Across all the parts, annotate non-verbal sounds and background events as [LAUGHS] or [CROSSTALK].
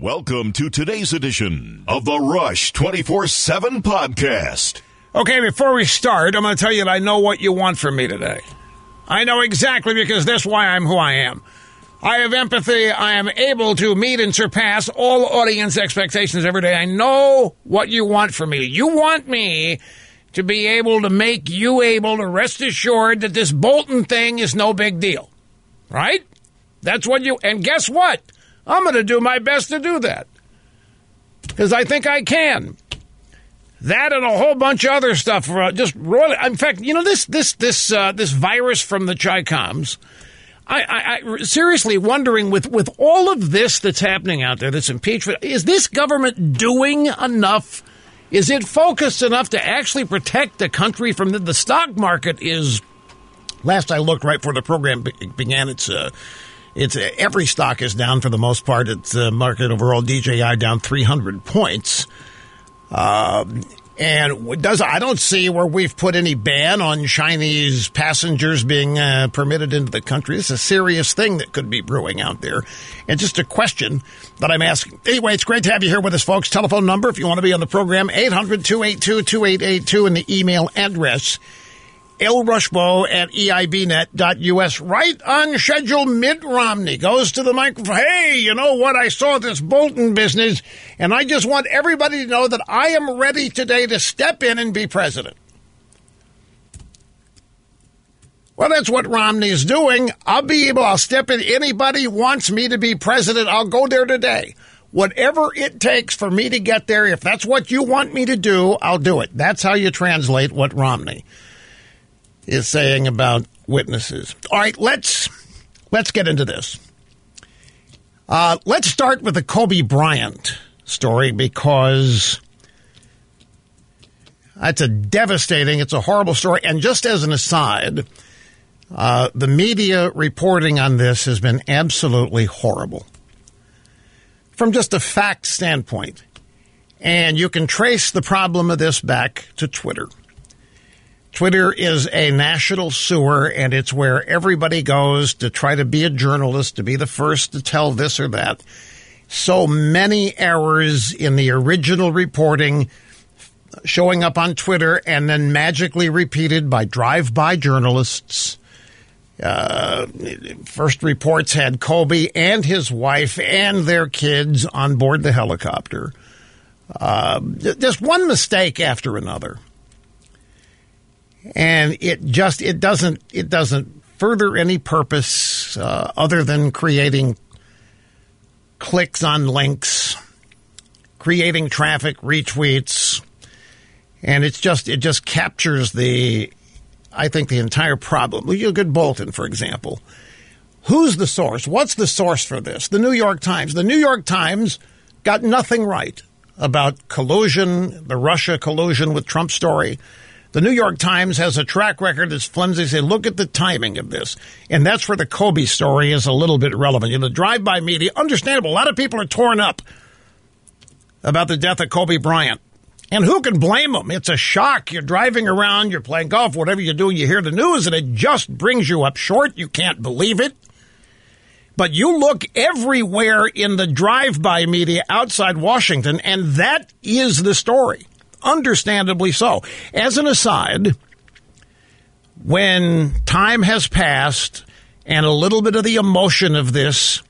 Welcome to today's edition of the Rush 24 7 podcast. Okay, before we start, I'm going to tell you that I know what you want from me today. I know exactly because that's why I'm who I am. I have empathy. I am able to meet and surpass all audience expectations every day. I know what you want from me. You want me to be able to make you able to rest assured that this Bolton thing is no big deal. Right? That's what you. And guess what? I'm going to do my best to do that. Because I think I can. That and a whole bunch of other stuff. Uh, just royally. In fact, you know this this this uh, this virus from the Chi-Coms. I, I, I seriously wondering with with all of this that's happening out there, this impeachment, is this government doing enough? Is it focused enough to actually protect the country from the, the stock market? Is last I looked, right before the program began, it's. Uh, it's every stock is down for the most part. It's the market overall DJI down 300 points. Um, and does I don't see where we've put any ban on Chinese passengers being uh, permitted into the country. It's a serious thing that could be brewing out there, and just a question that I'm asking. Anyway, it's great to have you here with us, folks. Telephone number if you want to be on the program 800-282-2882 and the email address ElRushbo at eibnet.us. Right on schedule, Mitt Romney goes to the microphone. Hey, you know what? I saw this Bolton business, and I just want everybody to know that I am ready today to step in and be president. Well, that's what Romney is doing. I'll be able, I'll step in. Anybody wants me to be president, I'll go there today. Whatever it takes for me to get there, if that's what you want me to do, I'll do it. That's how you translate what Romney is saying about witnesses. All right, let's let's get into this. Uh, let's start with the Kobe Bryant story because that's a devastating, it's a horrible story. And just as an aside, uh, the media reporting on this has been absolutely horrible from just a fact standpoint. And you can trace the problem of this back to Twitter. Twitter is a national sewer, and it's where everybody goes to try to be a journalist, to be the first to tell this or that. So many errors in the original reporting showing up on Twitter and then magically repeated by drive by journalists. Uh, first reports had Kobe and his wife and their kids on board the helicopter. Uh, just one mistake after another and it just it doesn't it doesn't further any purpose uh, other than creating clicks on links, creating traffic, retweets, and it's just it just captures the I think the entire problem. Look at Bolton, for example. Who's the source? What's the source for this? The New York Times. The New York Times got nothing right about collusion, the Russia collusion with Trump story. The New York Times has a track record that's flimsy. Say, look at the timing of this. And that's where the Kobe story is a little bit relevant. You know, the drive-by media, understandable. A lot of people are torn up about the death of Kobe Bryant. And who can blame them? It's a shock. You're driving around, you're playing golf, whatever you do, you hear the news, and it just brings you up short. You can't believe it. But you look everywhere in the drive by media outside Washington, and that is the story understandably so. As an aside, when time has passed and a little bit of the emotion of this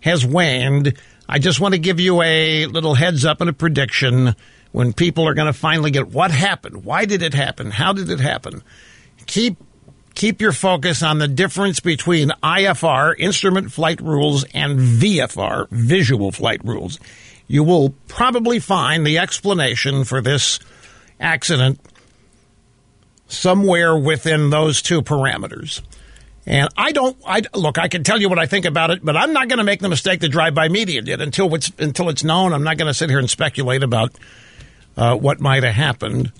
has waned, I just want to give you a little heads up and a prediction when people are going to finally get what happened, why did it happen, how did it happen. Keep keep your focus on the difference between IFR, instrument flight rules, and VFR, visual flight rules you will probably find the explanation for this accident somewhere within those two parameters. And I don't. I look. I can tell you what I think about it, but I'm not going to make the mistake that drive-by media did until it's until it's known. I'm not going to sit here and speculate about uh, what might have happened.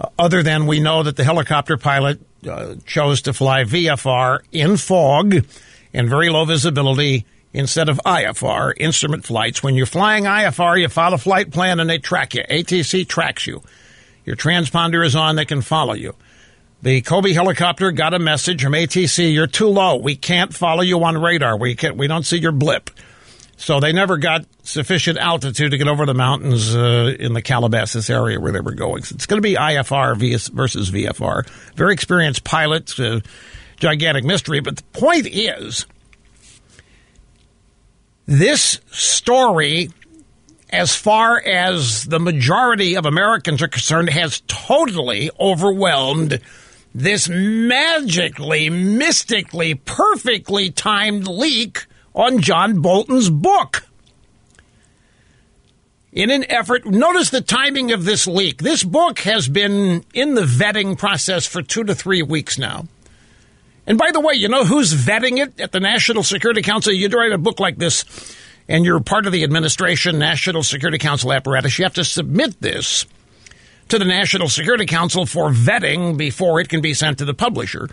Uh, other than we know that the helicopter pilot uh, chose to fly VFR in fog and very low visibility instead of IFR, instrument flights. When you're flying IFR, you a flight plan and they track you. ATC tracks you. Your transponder is on, they can follow you. The Kobe helicopter got a message from ATC, you're too low. We can't follow you on radar. We can't, we don't see your blip. So they never got sufficient altitude to get over the mountains uh, in the Calabasas area where they were going. So it's going to be IFR versus VFR. Very experienced pilots, uh, gigantic mystery. But the point is, this story, as far as the majority of Americans are concerned, has totally overwhelmed this magically, mystically, perfectly timed leak on John Bolton's book. In an effort, notice the timing of this leak. This book has been in the vetting process for two to three weeks now. And by the way, you know who's vetting it at the National Security Council? You write a book like this and you're part of the administration, National Security Council apparatus. You have to submit this to the National Security Council for vetting before it can be sent to the publisher.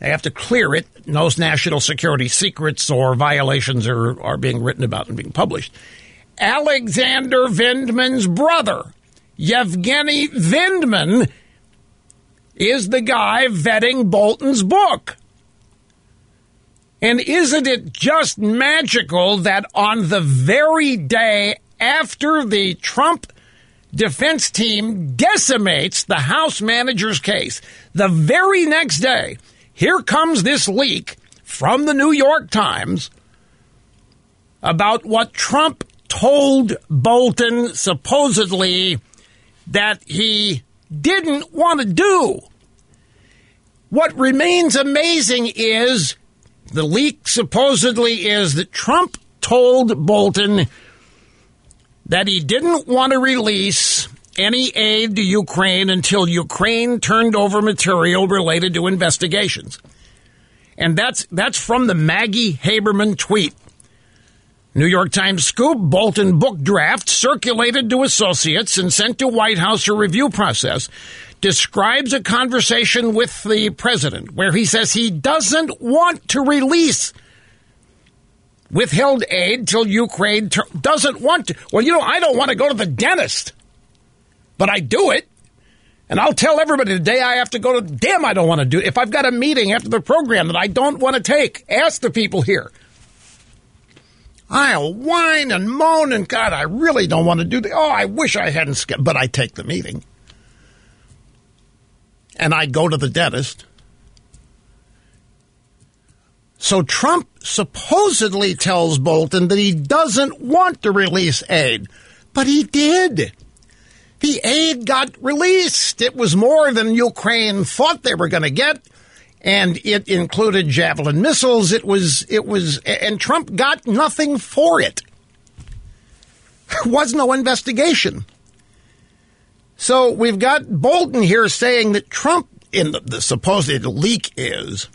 They have to clear it. No national security secrets or violations are, are being written about and being published. Alexander Vindman's brother, Yevgeny Vindman, is the guy vetting Bolton's book. And isn't it just magical that on the very day after the Trump defense team decimates the House manager's case, the very next day, here comes this leak from the New York Times about what Trump told Bolton supposedly that he didn't want to do. What remains amazing is the leak supposedly is that Trump told Bolton that he didn't want to release any aid to Ukraine until Ukraine turned over material related to investigations. And that's that's from the Maggie Haberman tweet. New York Times scoop Bolton book draft circulated to associates and sent to White House for review process describes a conversation with the president where he says he doesn't want to release withheld aid till Ukraine ter- doesn't want to. Well, you know, I don't want to go to the dentist but I do it. And I'll tell everybody the day I have to go to, damn, I don't want to do it. If I've got a meeting after the program that I don't want to take, ask the people here. I'll whine and moan and God, I really don't want to do the, oh, I wish I hadn't skipped, but I take the meeting. And I go to the dentist. So Trump supposedly tells Bolton that he doesn't want to release aid, but he did the aid got released. It was more than Ukraine thought they were going to get, and it included javelin missiles. It was it was, and Trump got nothing for it. [LAUGHS] There was no investigation. So we've got Bolton here saying that Trump, in the, the supposed leak, is.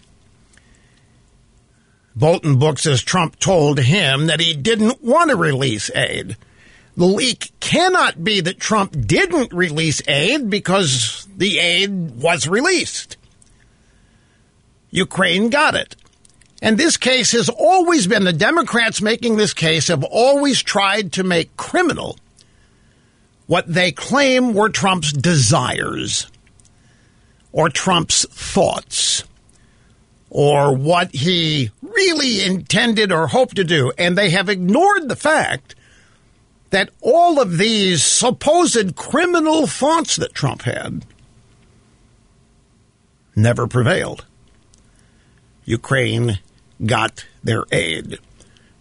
Bolton books as Trump told him that he didn't want to release aid. The leak cannot be that Trump didn't release aid because the aid was released. Ukraine got it. And this case has always been the Democrats making this case have always tried to make criminal what they claim were Trump's desires or Trump's thoughts or what he really intended or hoped to do. And they have ignored the fact that all of these supposed criminal thoughts that Trump had never prevailed. Ukraine got their aid.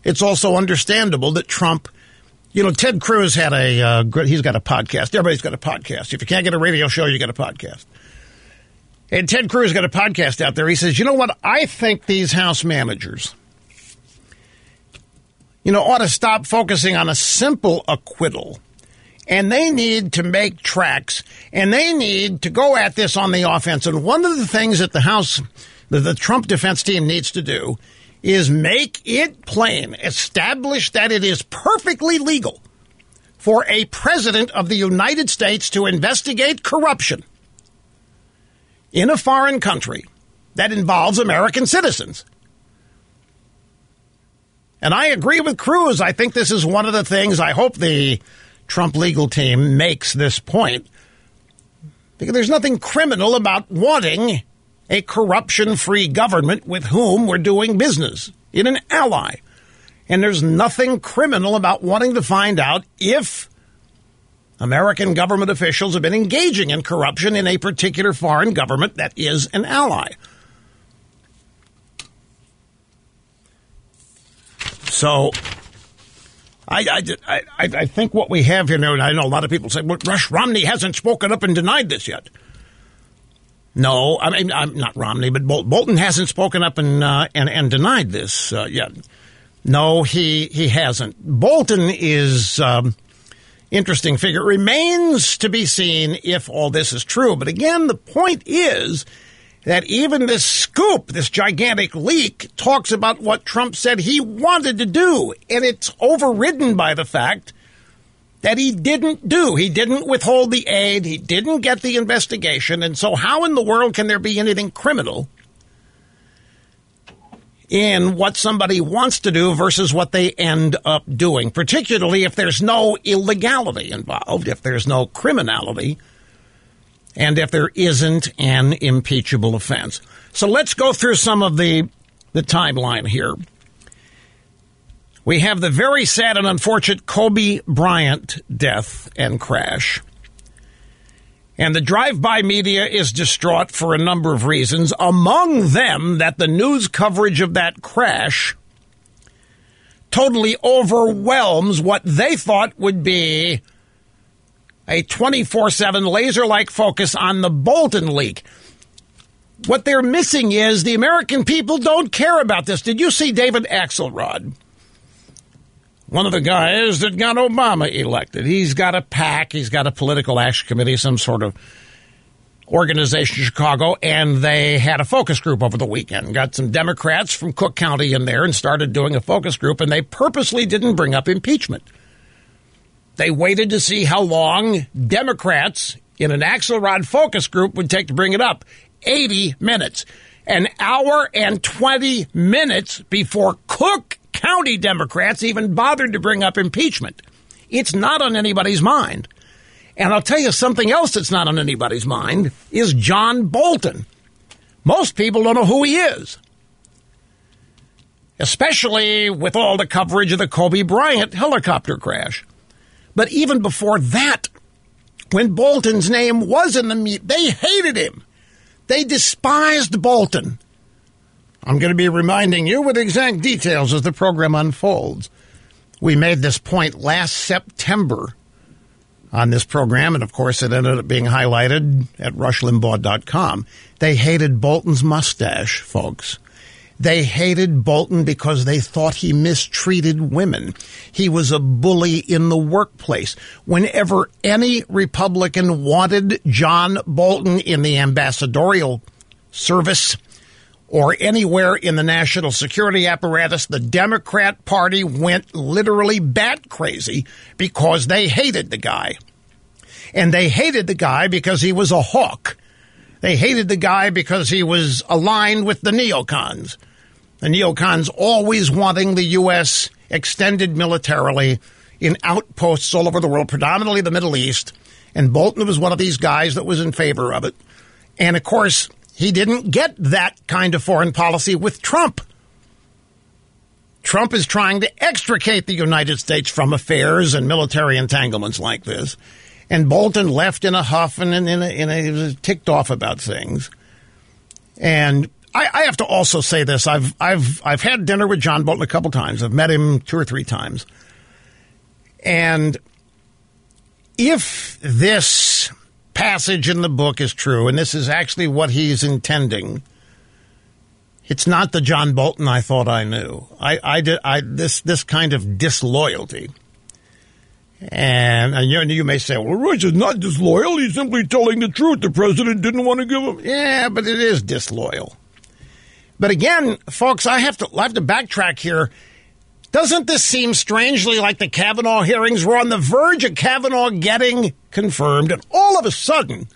It's also understandable that Trump, you know, Ted Cruz had a, uh, he's got a podcast. Everybody's got a podcast. If you can't get a radio show, you got a podcast. And Ted Cruz got a podcast out there. He says, you know what? I think these House managers, you know, ought to stop focusing on a simple acquittal. And they need to make tracks and they need to go at this on the offense. And one of the things that the House, that the Trump defense team needs to do is make it plain, establish that it is perfectly legal for a president of the United States to investigate corruption in a foreign country that involves American citizens. And I agree with Cruz. I think this is one of the things I hope the Trump legal team makes this point. Because there's nothing criminal about wanting a corruption free government with whom we're doing business in an ally. And there's nothing criminal about wanting to find out if American government officials have been engaging in corruption in a particular foreign government that is an ally. So, I, I, I, I think what we have here now, I know a lot of people say, well, Rush Romney hasn't spoken up and denied this yet. No, I mean, I'm not Romney, but Bolton hasn't spoken up and, uh, and, and denied this uh, yet. No, he, he hasn't. Bolton is um, interesting figure. It remains to be seen if all this is true. But again, the point is that even this scoop, this gigantic leak, talks about what Trump said he wanted to do, and it's overridden by the fact that he didn't do. He didn't withhold the aid, he didn't get the investigation, and so how in the world can there be anything criminal in what somebody wants to do versus what they end up doing, particularly if there's no illegality involved, if there's no criminality? and if there isn't an impeachable offense. So let's go through some of the, the timeline here. We have the very sad and unfortunate Kobe Bryant death and crash. And the drive by media is distraught for a number of reasons, among them that the news coverage of that crash totally overwhelms what they thought would be a 24 7 laser like focus on the Bolton leak. What they're missing is the American people don't care about this. Did you see David Axelrod? One of the guys that got Obama elected. He's got a PAC, he's got a political action committee, some sort of organization in Chicago, and they had a focus group over the weekend. Got some Democrats from Cook County in there and started doing a focus group, and they purposely didn't bring up impeachment. They waited to see how long Democrats in an Axelrod focus group would take to bring it up. 80 minutes. An hour and 20 minutes before Cook County Democrats even bothered to bring up impeachment. It's not on anybody's mind. And I'll tell you something else that's not on anybody's mind is John Bolton. Most people don't know who he is. Especially with all the coverage of the Kobe Bryant helicopter crash. But even before that, when Bolton's name was in the meet, they hated him. They despised Bolton. I'm going to be reminding you with exact details as the program unfolds. We made this point last September on this program, and of course, it ended up being highlighted at rushlimbaugh.com. They hated Bolton's mustache, folks. They hated Bolton because they thought he mistreated women. He was a bully in the workplace. Whenever any Republican wanted John Bolton in the ambassadorial service or anywhere in the national security apparatus, the Democrat Party went literally bat crazy because they hated the guy. And they hated the guy because he was a hawk. They hated the guy because he was aligned with the neocons. The neocons always wanting the U.S. extended militarily in outposts all over the world, predominantly the Middle East. And Bolton was one of these guys that was in favor of it. And of course, he didn't get that kind of foreign policy with Trump. Trump is trying to extricate the United States from affairs and military entanglements like this. And Bolton left in a huff and in a, in a, was ticked off about things. And I, I, have to also say this. I've I've I've had dinner with John Bolton a couple times. I've met him two or three times. And if this passage in the book is true, and this is actually what he's intending, it's not the John Bolton I thought I knew. I, I did I this this kind of disloyalty. And, and you, you, may say, well, Rush is not disloyal. He's simply telling the truth. The president didn't want to give him. Yeah, but it is disloyal. But again, folks, I have to I have to backtrack here. Doesn't this seem strangely like the Kavanaugh hearings were on the verge of Kavanaugh getting confirmed, and all of a sudden,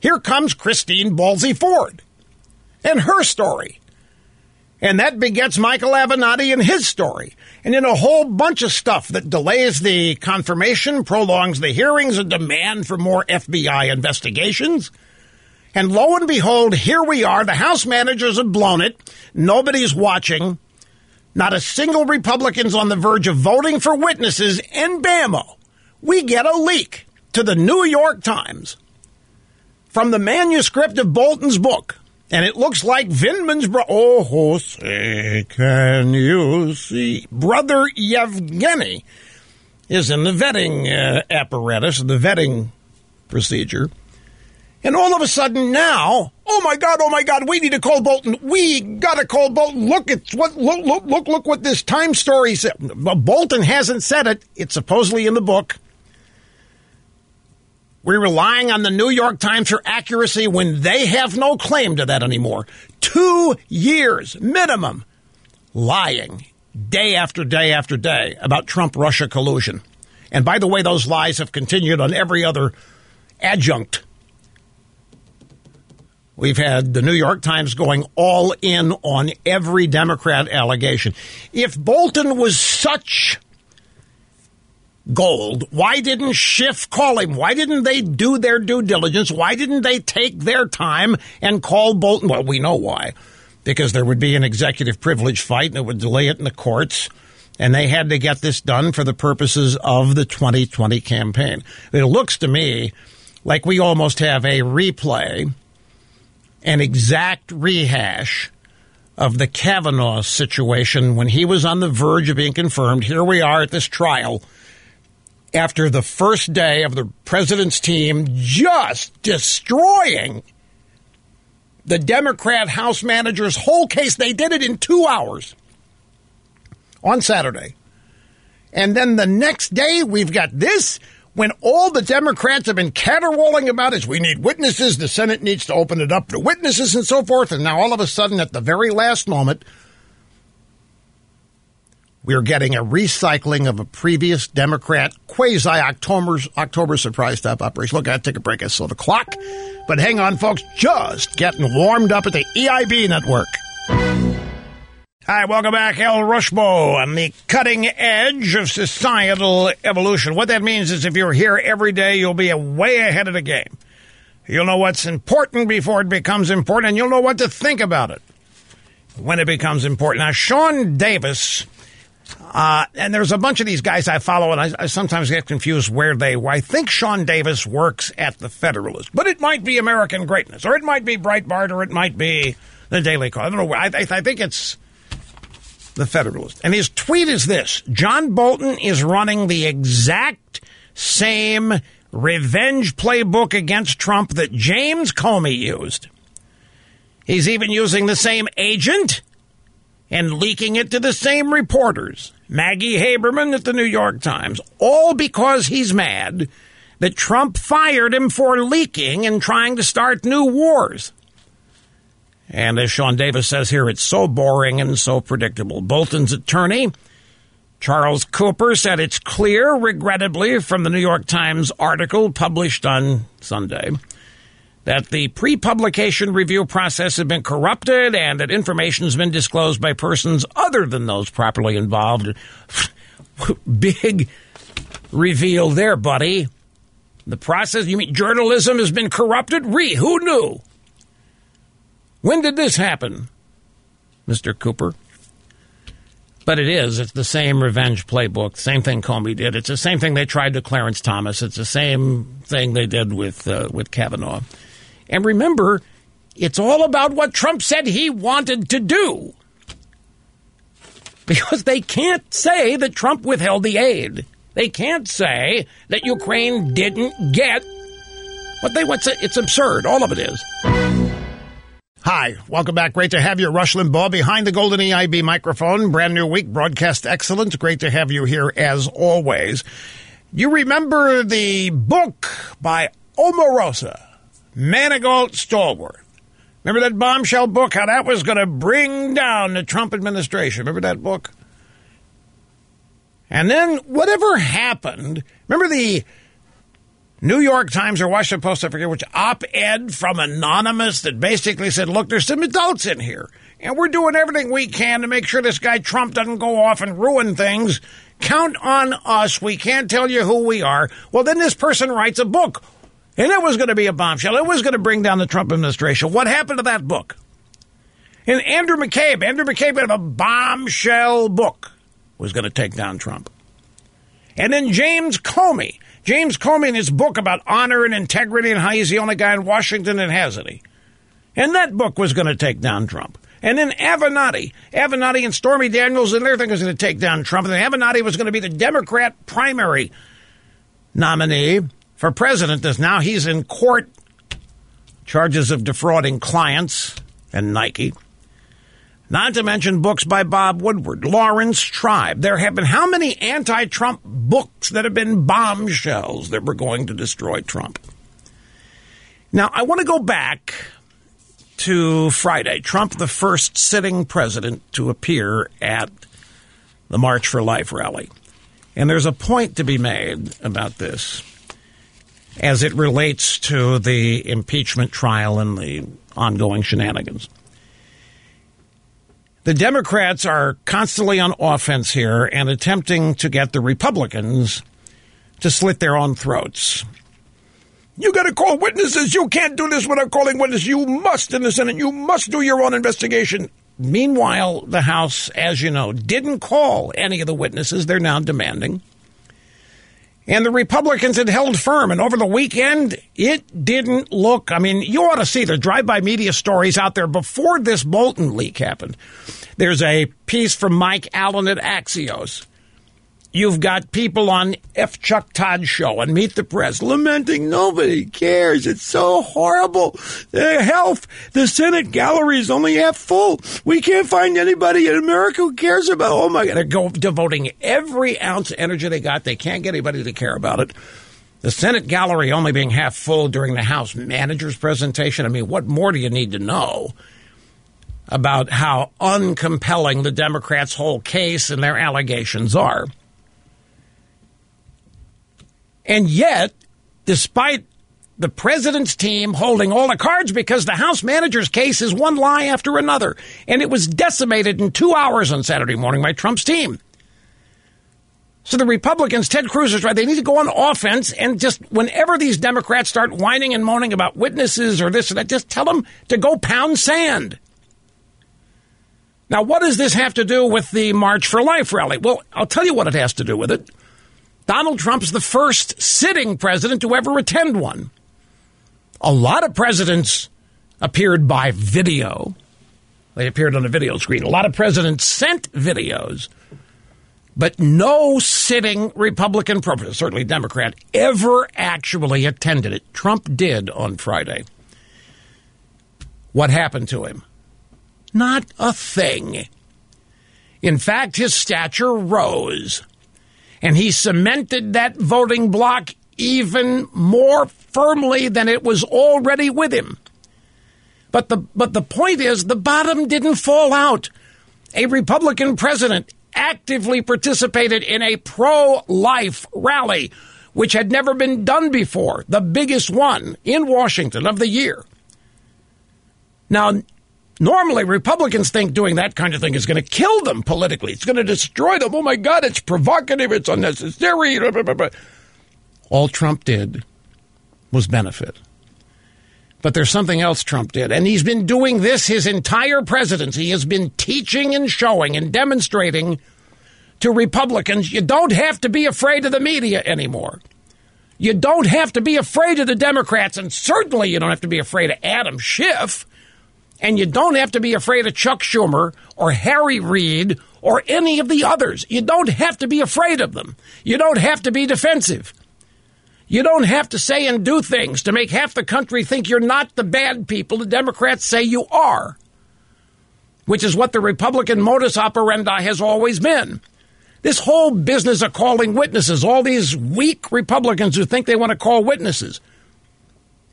here comes Christine Blasey Ford and her story. And that begets Michael Avenatti and his story. And then a whole bunch of stuff that delays the confirmation, prolongs the hearings, and demand for more FBI investigations. And lo and behold, here we are. The House managers have blown it. Nobody's watching. Not a single Republican's on the verge of voting for witnesses, and bammo, we get a leak to the New York Times from the manuscript of Bolton's book. And it looks like Vindman's bro- oh, say, can you see? Brother Yevgeny is in the vetting uh, apparatus, the vetting procedure. And all of a sudden now, oh my God, oh my God, we need to call Bolton. We got to call Bolton. Look at what look look look look what this Time story said. Bolton hasn't said it. It's supposedly in the book. We're relying on the New York Times for accuracy when they have no claim to that anymore. Two years minimum lying day after day after day about Trump Russia collusion. And by the way, those lies have continued on every other adjunct We've had the New York Times going all in on every Democrat allegation. If Bolton was such gold, why didn't Schiff call him? Why didn't they do their due diligence? Why didn't they take their time and call Bolton? Well, we know why. Because there would be an executive privilege fight and it would delay it in the courts. And they had to get this done for the purposes of the 2020 campaign. It looks to me like we almost have a replay an exact rehash of the Kavanaugh situation when he was on the verge of being confirmed. Here we are at this trial after the first day of the president's team just destroying the Democrat House manager's whole case. They did it in two hours on Saturday. And then the next day, we've got this when all the Democrats have been caterwauling about is we need witnesses, the Senate needs to open it up to witnesses and so forth, and now all of a sudden at the very last moment, we're getting a recycling of a previous Democrat quasi October surprise stop operation. Look, I take a break at so the clock, but hang on, folks, just getting warmed up at the EIB network. Hi, welcome back, El Rushbo, on the cutting edge of societal evolution. What that means is if you're here every day, you'll be way ahead of the game. You'll know what's important before it becomes important, and you'll know what to think about it when it becomes important. Now, Sean Davis, uh, and there's a bunch of these guys I follow, and I, I sometimes get confused where they. Where I think Sean Davis works at the Federalist, but it might be American Greatness, or it might be Breitbart, or it might be the Daily Call. I don't know. I, I think it's the Federalist. And his tweet is this John Bolton is running the exact same revenge playbook against Trump that James Comey used. He's even using the same agent and leaking it to the same reporters. Maggie Haberman at the New York Times, all because he's mad that Trump fired him for leaking and trying to start new wars. And as Sean Davis says here, it's so boring and so predictable. Bolton's attorney, Charles Cooper, said it's clear, regrettably, from the New York Times article published on Sunday, that the pre publication review process has been corrupted and that information has been disclosed by persons other than those properly involved. [LAUGHS] Big reveal there, buddy. The process, you mean journalism has been corrupted? Re, who knew? When did this happen, Mr. Cooper? But it is. It's the same revenge playbook. Same thing Comey did. It's the same thing they tried to Clarence Thomas. It's the same thing they did with uh, with Kavanaugh. And remember, it's all about what Trump said he wanted to do. Because they can't say that Trump withheld the aid. They can't say that Ukraine didn't get what they want. It's absurd. All of it is. Hi, welcome back. Great to have you, Rush Limbaugh, behind the Golden EIB microphone. Brand new week, broadcast excellence. Great to have you here as always. You remember the book by Omarosa, Manigault Stallworth. Remember that bombshell book? How that was going to bring down the Trump administration. Remember that book? And then whatever happened, remember the New York Times or Washington Post, I forget which op ed from Anonymous that basically said, look, there's some adults in here. And we're doing everything we can to make sure this guy Trump doesn't go off and ruin things. Count on us. We can't tell you who we are. Well, then this person writes a book. And it was going to be a bombshell. It was going to bring down the Trump administration. What happened to that book? And Andrew McCabe, Andrew McCabe had a bombshell book, was going to take down Trump. And then James Comey, James Comey in his book about honor and integrity and how he's the only guy in Washington that has any. And that book was going to take down Trump. And then Avenatti, Avenatti and Stormy Daniels and their thing was going to take down Trump. And then Avenatti was going to be the Democrat primary nominee for president. As now he's in court, charges of defrauding clients and Nike. Not to mention books by Bob Woodward, Laurence Tribe. There have been how many anti Trump books that have been bombshells that were going to destroy Trump? Now, I want to go back to Friday. Trump, the first sitting president to appear at the March for Life rally. And there's a point to be made about this as it relates to the impeachment trial and the ongoing shenanigans. The Democrats are constantly on offense here and attempting to get the Republicans to slit their own throats. You got to call witnesses. You can't do this without calling witnesses. You must in the Senate. You must do your own investigation. Meanwhile, the House, as you know, didn't call any of the witnesses they're now demanding. And the Republicans had held firm. And over the weekend, it didn't look. I mean, you ought to see the drive by media stories out there before this Bolton leak happened. There's a piece from Mike Allen at Axios You've got people on F. Chuck Todd show and Meet the Press lamenting nobody cares. It's so horrible. The health, the Senate gallery is only half full. We can't find anybody in America who cares about. Oh my God, they're go, devoting every ounce of energy they got. They can't get anybody to care about it. The Senate gallery only being half full during the House manager's presentation. I mean, what more do you need to know? About how uncompelling the Democrats' whole case and their allegations are. And yet, despite the president's team holding all the cards because the House manager's case is one lie after another. And it was decimated in two hours on Saturday morning by Trump's team. So the Republicans, Ted Cruz is right. They need to go on offense and just whenever these Democrats start whining and moaning about witnesses or this or that, just tell them to go pound sand. Now, what does this have to do with the March for Life rally? Well, I'll tell you what it has to do with it. Donald Trump's the first sitting president to ever attend one. A lot of presidents appeared by video. They appeared on a video screen. A lot of presidents sent videos, but no sitting Republican, certainly Democrat, ever actually attended it. Trump did on Friday. What happened to him? Not a thing. In fact, his stature rose and he cemented that voting bloc even more firmly than it was already with him. But the but the point is the bottom didn't fall out. A Republican president actively participated in a pro-life rally which had never been done before, the biggest one in Washington of the year. Now, Normally, Republicans think doing that kind of thing is going to kill them politically. It's going to destroy them. Oh my God, it's provocative, it's unnecessary. All Trump did was benefit. But there's something else Trump did, and he's been doing this his entire presidency. He has been teaching and showing and demonstrating to Republicans you don't have to be afraid of the media anymore. You don't have to be afraid of the Democrats, and certainly you don't have to be afraid of Adam Schiff. And you don't have to be afraid of Chuck Schumer or Harry Reid or any of the others. You don't have to be afraid of them. You don't have to be defensive. You don't have to say and do things to make half the country think you're not the bad people the Democrats say you are, which is what the Republican modus operandi has always been. This whole business of calling witnesses, all these weak Republicans who think they want to call witnesses.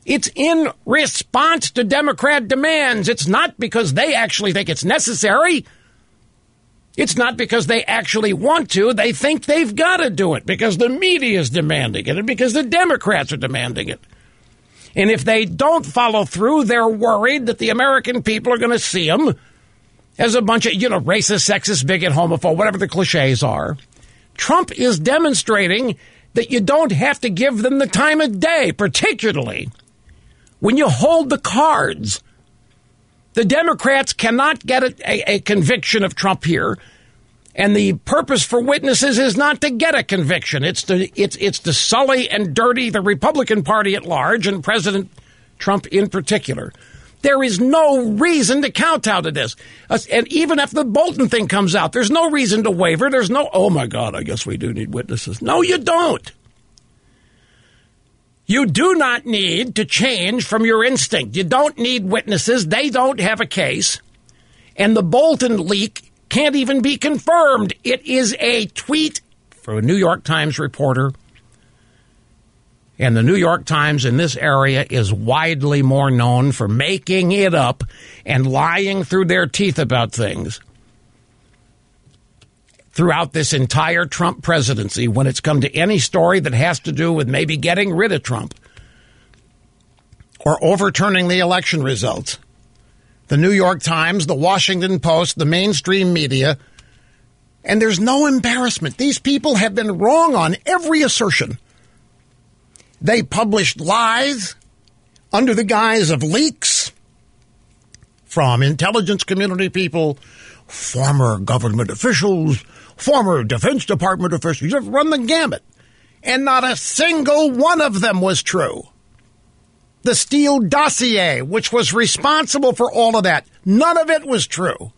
It's in response to Democrat demands. It's not because they actually think it's necessary. It's not because they actually want to. They think they've got to do it because the media is demanding it and because the Democrats are demanding it. And if they don't follow through, they're worried that the American people are going to see them as a bunch of, you know, racist, sexist, bigot, homophobe, whatever the cliches are. Trump is demonstrating that you don't have to give them the time of day, particularly when you hold the cards The Democrats cannot get a, a, a conviction of Trump here. And the purpose for witnesses is not to get a conviction. It's to it's it's to sully and dirty the Republican Party at large and President Trump in particular. There is no reason to kowtow to this. And even if the Bolton thing comes out, there's no reason to waver. There's no, oh my God, I guess we do need witnesses. No, you don't. You do not need to change from your instinct. You don't need witnesses. They don't have a case. And the Bolton leak can't even be confirmed. It is a tweet from a New York Times reporter. And the New York Times in this area is widely more known for making it up and lying through their teeth about things throughout this entire Trump presidency when it's come to any story that has to do with maybe getting rid of Trump or overturning the election results the New York Times, the Washington Post, the mainstream media, and there's no embarrassment. These people have been wrong on every assertion. They published lies under the guise of leaks from intelligence community people, former government officials, former Defense Department officials. You've run the gamut. And not a single one of them was true the Steele dossier, which was responsible for all of that. None of it was true.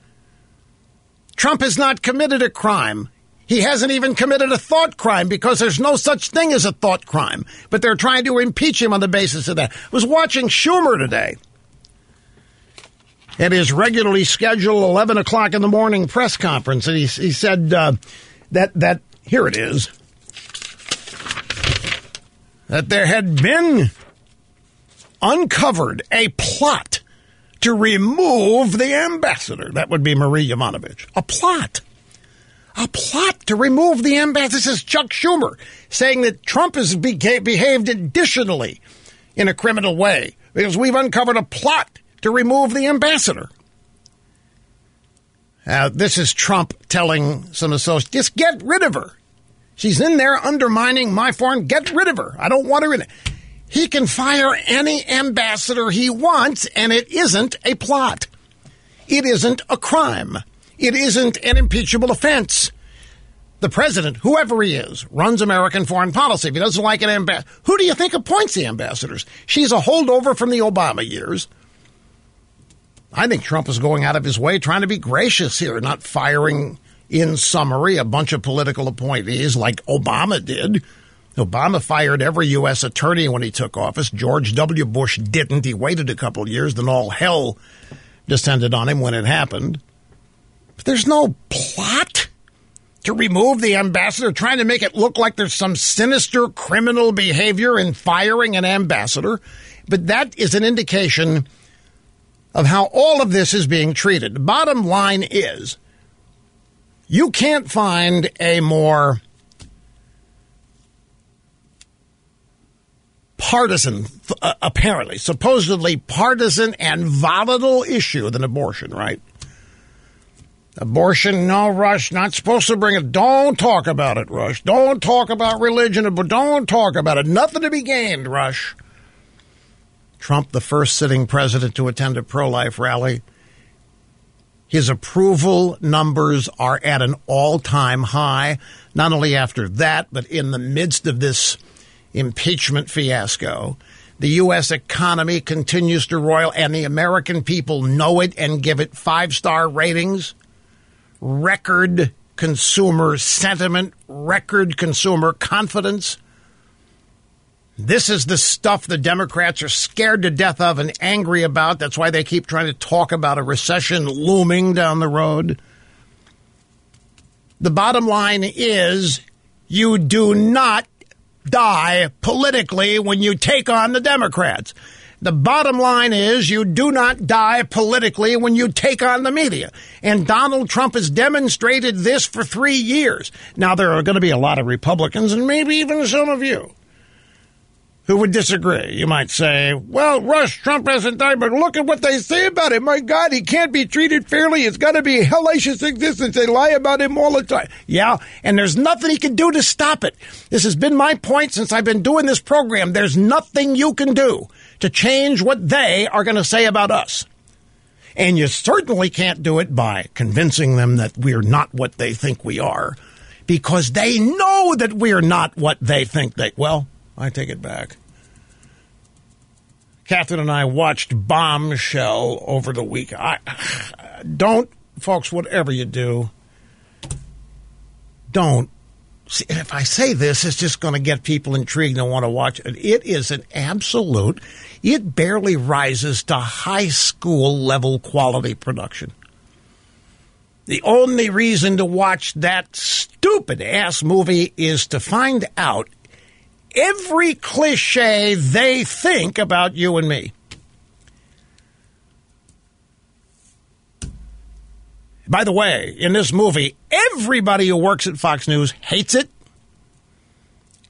Trump has not committed a crime. He hasn't even committed a thought crime because there's no such thing as a thought crime. But they're trying to impeach him on the basis of that. I was watching Schumer today at his regularly scheduled 11 o'clock in the morning press conference, and he, he said uh, that that here it is that there had been uncovered a plot to remove the ambassador. That would be Marie Yovanovitch. A plot. A plot to remove the ambassador. This is Chuck Schumer saying that Trump has behaved additionally in a criminal way because we've uncovered a plot to remove the ambassador. Uh, this is Trump telling some associates, just get rid of her. She's in there undermining my foreign. Get rid of her. I don't want her in it. He can fire any ambassador he wants, and it isn't a plot. It isn't a crime. It isn't an impeachable offense. The president, whoever he is, runs American foreign policy. If he doesn't like an ambassador, who do you think appoints the ambassadors? She's a holdover from the Obama years. I think Trump is going out of his way trying to be gracious here, not firing in summary a bunch of political appointees like Obama did. Obama fired every U.S. attorney when he took office. George W. Bush didn't. He waited a couple years, then all hell descended on him when it happened. But there's no plot to remove the ambassador, trying to make it look like there's some sinister criminal behavior in firing an ambassador. But that is an indication of how all of this is being treated. The bottom line is you can't find a more partisan, uh, apparently, supposedly partisan and volatile issue than abortion, right? Abortion, no, Rush, not supposed to bring it. Don't talk about it, Rush. Don't talk about religion, but don't talk about it. Nothing to be gained, Rush. Trump, the first sitting president to attend a pro life rally. His approval numbers are at an all time high, not only after that, but in the midst of this impeachment fiasco. The U.S. economy continues to roil, and the American people know it and give it five star ratings. Record consumer sentiment, record consumer confidence. This is the stuff the Democrats are scared to death of and angry about. That's why they keep trying to talk about a recession looming down the road. The bottom line is you do not die politically when you take on the Democrats. The bottom line is you do not die politically when you take on the media. And Donald Trump has demonstrated this for three years. Now, there are going to be a lot of Republicans and maybe even some of you who would disagree. You might say, well, Rush, Trump hasn't died, but look at what they say about him. My God, he can't be treated fairly. It's got to be a hellacious existence. They lie about him all the time. Yeah, and there's nothing he can do to stop it. This has been my point since I've been doing this program. There's nothing you can do to change what they are going to say about us. And you certainly can't do it by convincing them that we're not what they think we are, because they know that we're not what they think they. Well, I take it back. Catherine and I watched Bombshell over the week. I don't, folks. Whatever you do, don't. See, if I say this, it's just going to get people intrigued and want to watch it. It is an absolute. It barely rises to high school level quality production. The only reason to watch that stupid ass movie is to find out every cliche they think about you and me. By the way, in this movie, everybody who works at Fox News hates it.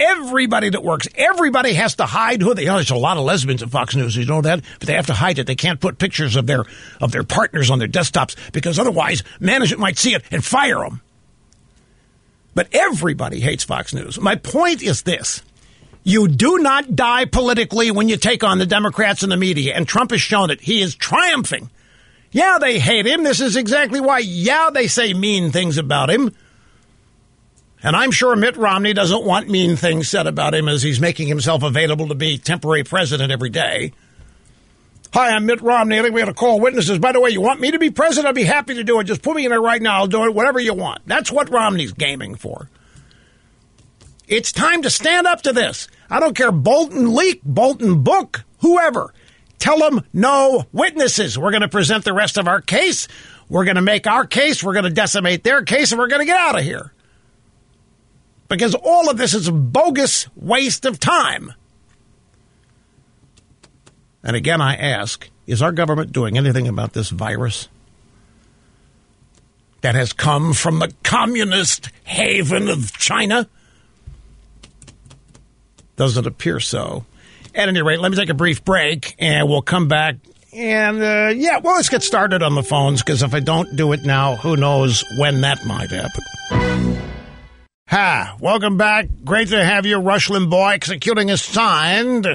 Everybody that works, everybody has to hide who they are. There's a lot of lesbians at Fox News, you know that, but they have to hide it. They can't put pictures of their of their partners on their desktops because otherwise management might see it and fire them. But everybody hates Fox News. My point is this. You do not die politically when you take on the Democrats and the media, and Trump has shown it. He is triumphing. Yeah, they hate him. This is exactly why. Yeah, they say mean things about him. And I'm sure Mitt Romney doesn't want mean things said about him as he's making himself available to be temporary president every day. Hi, I'm Mitt Romney. I think we got to call witnesses. By the way, you want me to be president? I'd be happy to do it. Just put me in there right now. I'll do it, whatever you want. That's what Romney's gaming for. It's time to stand up to this. I don't care, Bolton leak, Bolton book, whoever. Tell them no witnesses. We're going to present the rest of our case. We're going to make our case. We're going to decimate their case, and we're going to get out of here. Because all of this is a bogus waste of time. And again, I ask is our government doing anything about this virus that has come from the communist haven of China? Doesn't appear so. At any rate, let me take a brief break and we'll come back. And uh, yeah, well, let's get started on the phones because if I don't do it now, who knows when that might happen. Ha! Welcome back. Great to have you, Rush Limbaugh, executing assigned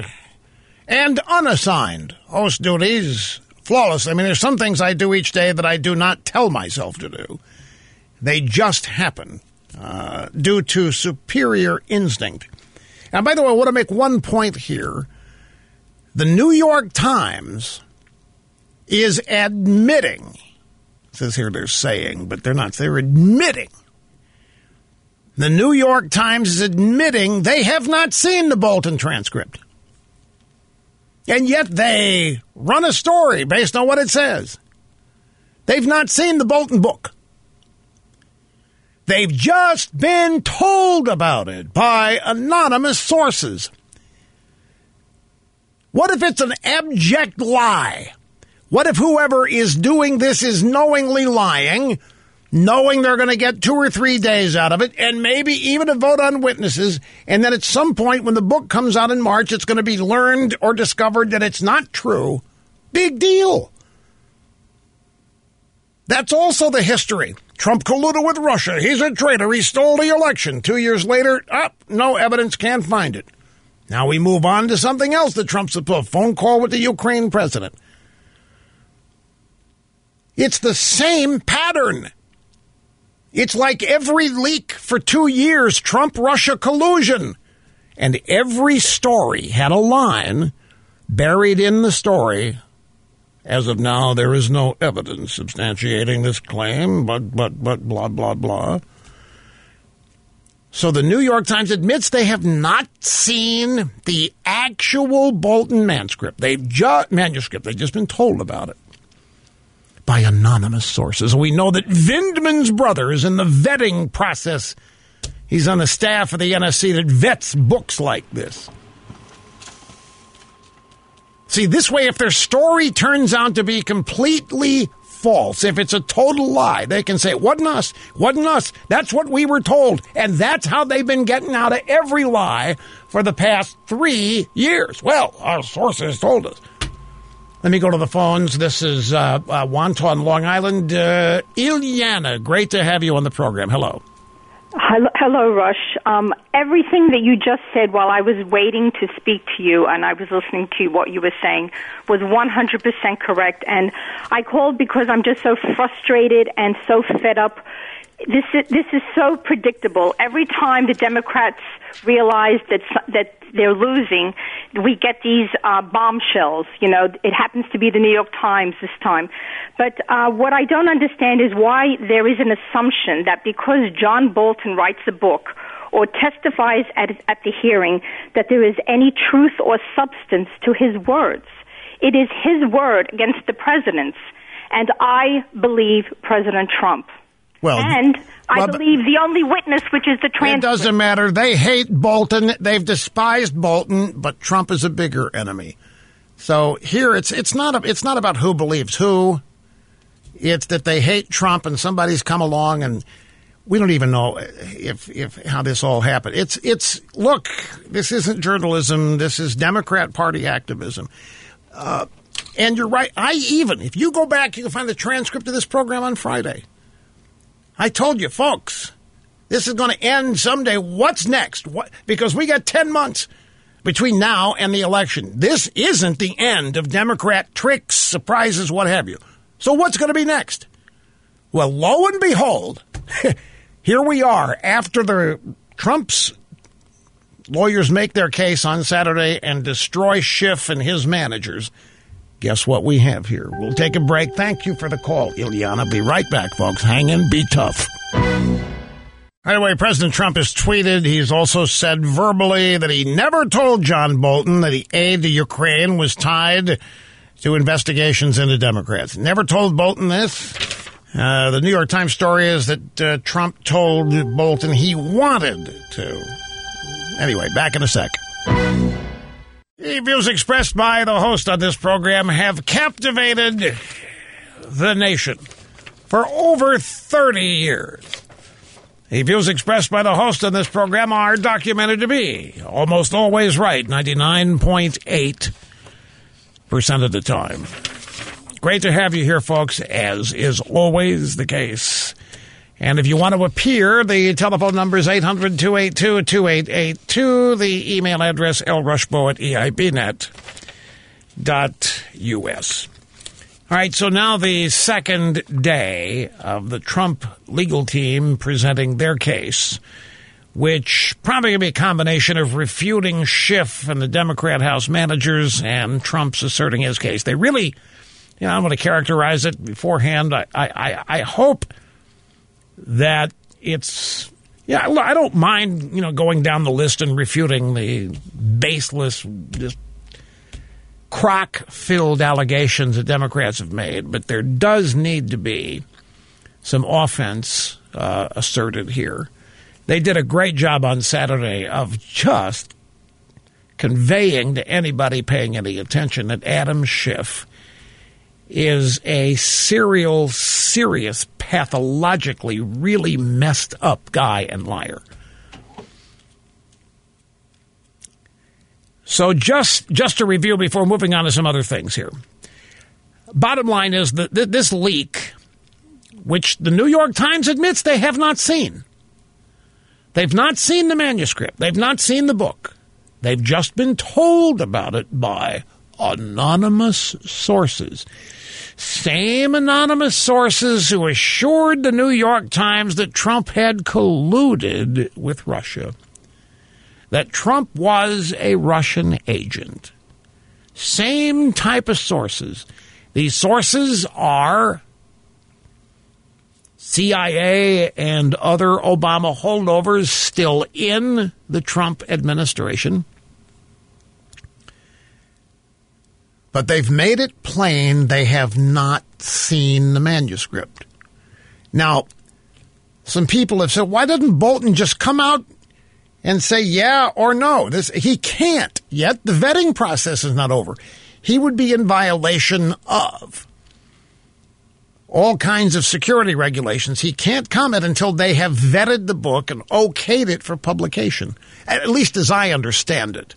and unassigned host duties flawless. I mean, there's some things I do each day that I do not tell myself to do. They just happen uh, due to superior instinct. And by the way, I want to make one point here. The New York Times is admitting, says here they're saying, but they're not, they're admitting. The New York Times is admitting they have not seen the Bolton transcript. And yet they run a story based on what it says. They've not seen the Bolton book. They've just been told about it by anonymous sources. What if it's an abject lie? What if whoever is doing this is knowingly lying, knowing they're going to get two or three days out of it, and maybe even a vote on witnesses, and then at some point when the book comes out in March, it's going to be learned or discovered that it's not true? Big deal. That's also the history. Trump colluded with Russia. He's a traitor. He stole the election. Two years later, up, oh, no evidence, can't find it. Now we move on to something else that Trump's a phone call with the Ukraine president. It's the same pattern. It's like every leak for two years, Trump Russia collusion. And every story had a line buried in the story as of now, there is no evidence substantiating this claim, but, but, but, blah, blah, blah. So the New York Times admits they have not seen the actual Bolton manuscript. They've just manuscript. They've just been told about it by anonymous sources. We know that Vindman's brother is in the vetting process. He's on the staff of the NSC that vets books like this. See, this way, if their story turns out to be completely false, if it's a total lie, they can say, it wasn't us, wasn't us. That's what we were told. And that's how they've been getting out of every lie for the past three years. Well, our sources told us. Let me go to the phones. This is uh, uh, Long Island. Uh, great to have you on the program. Hello. Hello, hello Rush. Um, everything that you just said while I was waiting to speak to you and I was listening to what you were saying was 100% correct. And I called because I'm just so frustrated and so fed up. This is, this is so predictable. Every time the Democrats realize that that they're losing, we get these uh, bombshells. You know, it happens to be the New York Times this time. But uh, what I don't understand is why there is an assumption that because John Bolton writes a book or testifies at, at the hearing that there is any truth or substance to his words. It is his word against the president's, and I believe President Trump. Well, and I well, believe the only witness, which is the transcript. It doesn't matter. They hate Bolton. They've despised Bolton, but Trump is a bigger enemy. So here, it's it's not a, it's not about who believes who. It's that they hate Trump, and somebody's come along, and we don't even know if if how this all happened. It's it's look, this isn't journalism. This is Democrat Party activism. Uh, and you're right. I even if you go back, you can find the transcript of this program on Friday. I told you, folks, this is going to end someday. What's next? What, because we got 10 months between now and the election. This isn't the end of Democrat tricks, surprises, what have you. So what's going to be next? Well, lo and behold, [LAUGHS] here we are after the Trump's lawyers make their case on Saturday and destroy Schiff and his managers. Guess what we have here? We'll take a break. Thank you for the call, Ilyana. Be right back, folks. Hang in, be tough. By the way, President Trump has tweeted. He's also said verbally that he never told John Bolton that the aid to Ukraine was tied to investigations into Democrats. Never told Bolton this. Uh, the New York Times story is that uh, Trump told Bolton he wanted to. Anyway, back in a sec. The views expressed by the host on this program have captivated the nation for over 30 years. The views expressed by the host on this program are documented to be almost always right, 99.8% of the time. Great to have you here, folks, as is always the case. And if you want to appear, the telephone number is 800 282 2882. The email address, ElRushbo at eibnet.us. All right, so now the second day of the Trump legal team presenting their case, which probably going to be a combination of refuting Schiff and the Democrat House managers and Trump's asserting his case. They really, you know, I'm going to characterize it beforehand. I, I, I hope that it's yeah, I don't mind you know going down the list and refuting the baseless, just crock-filled allegations that Democrats have made, but there does need to be some offense uh, asserted here. They did a great job on Saturday of just conveying to anybody paying any attention that Adam Schiff is a serial, serious, pathologically really messed up guy and liar. So just just to review before moving on to some other things here. Bottom line is that this leak, which the New York Times admits they have not seen. They've not seen the manuscript. They've not seen the book. They've just been told about it by anonymous sources. Same anonymous sources who assured the New York Times that Trump had colluded with Russia, that Trump was a Russian agent. Same type of sources. These sources are CIA and other Obama holdovers still in the Trump administration. But they've made it plain they have not seen the manuscript. Now, some people have said, why doesn't Bolton just come out and say yeah or no? This he can't yet. The vetting process is not over. He would be in violation of all kinds of security regulations. He can't comment until they have vetted the book and okayed it for publication, at least as I understand it.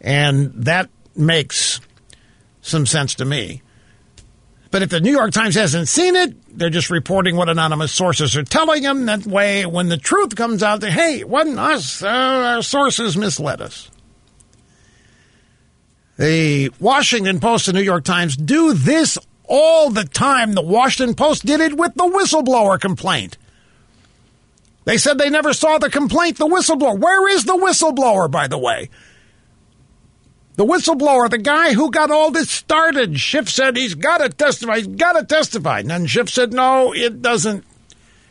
And that makes some sense to me. But if the New York Times hasn't seen it, they're just reporting what anonymous sources are telling them. That way, when the truth comes out, they, hey, it wasn't us. Uh, our sources misled us. The Washington Post and New York Times do this all the time. The Washington Post did it with the whistleblower complaint. They said they never saw the complaint, the whistleblower. Where is the whistleblower, by the way? The whistleblower, the guy who got all this started. Schiff said he's got to testify. He's got to testify. And then Schiff said, no, it doesn't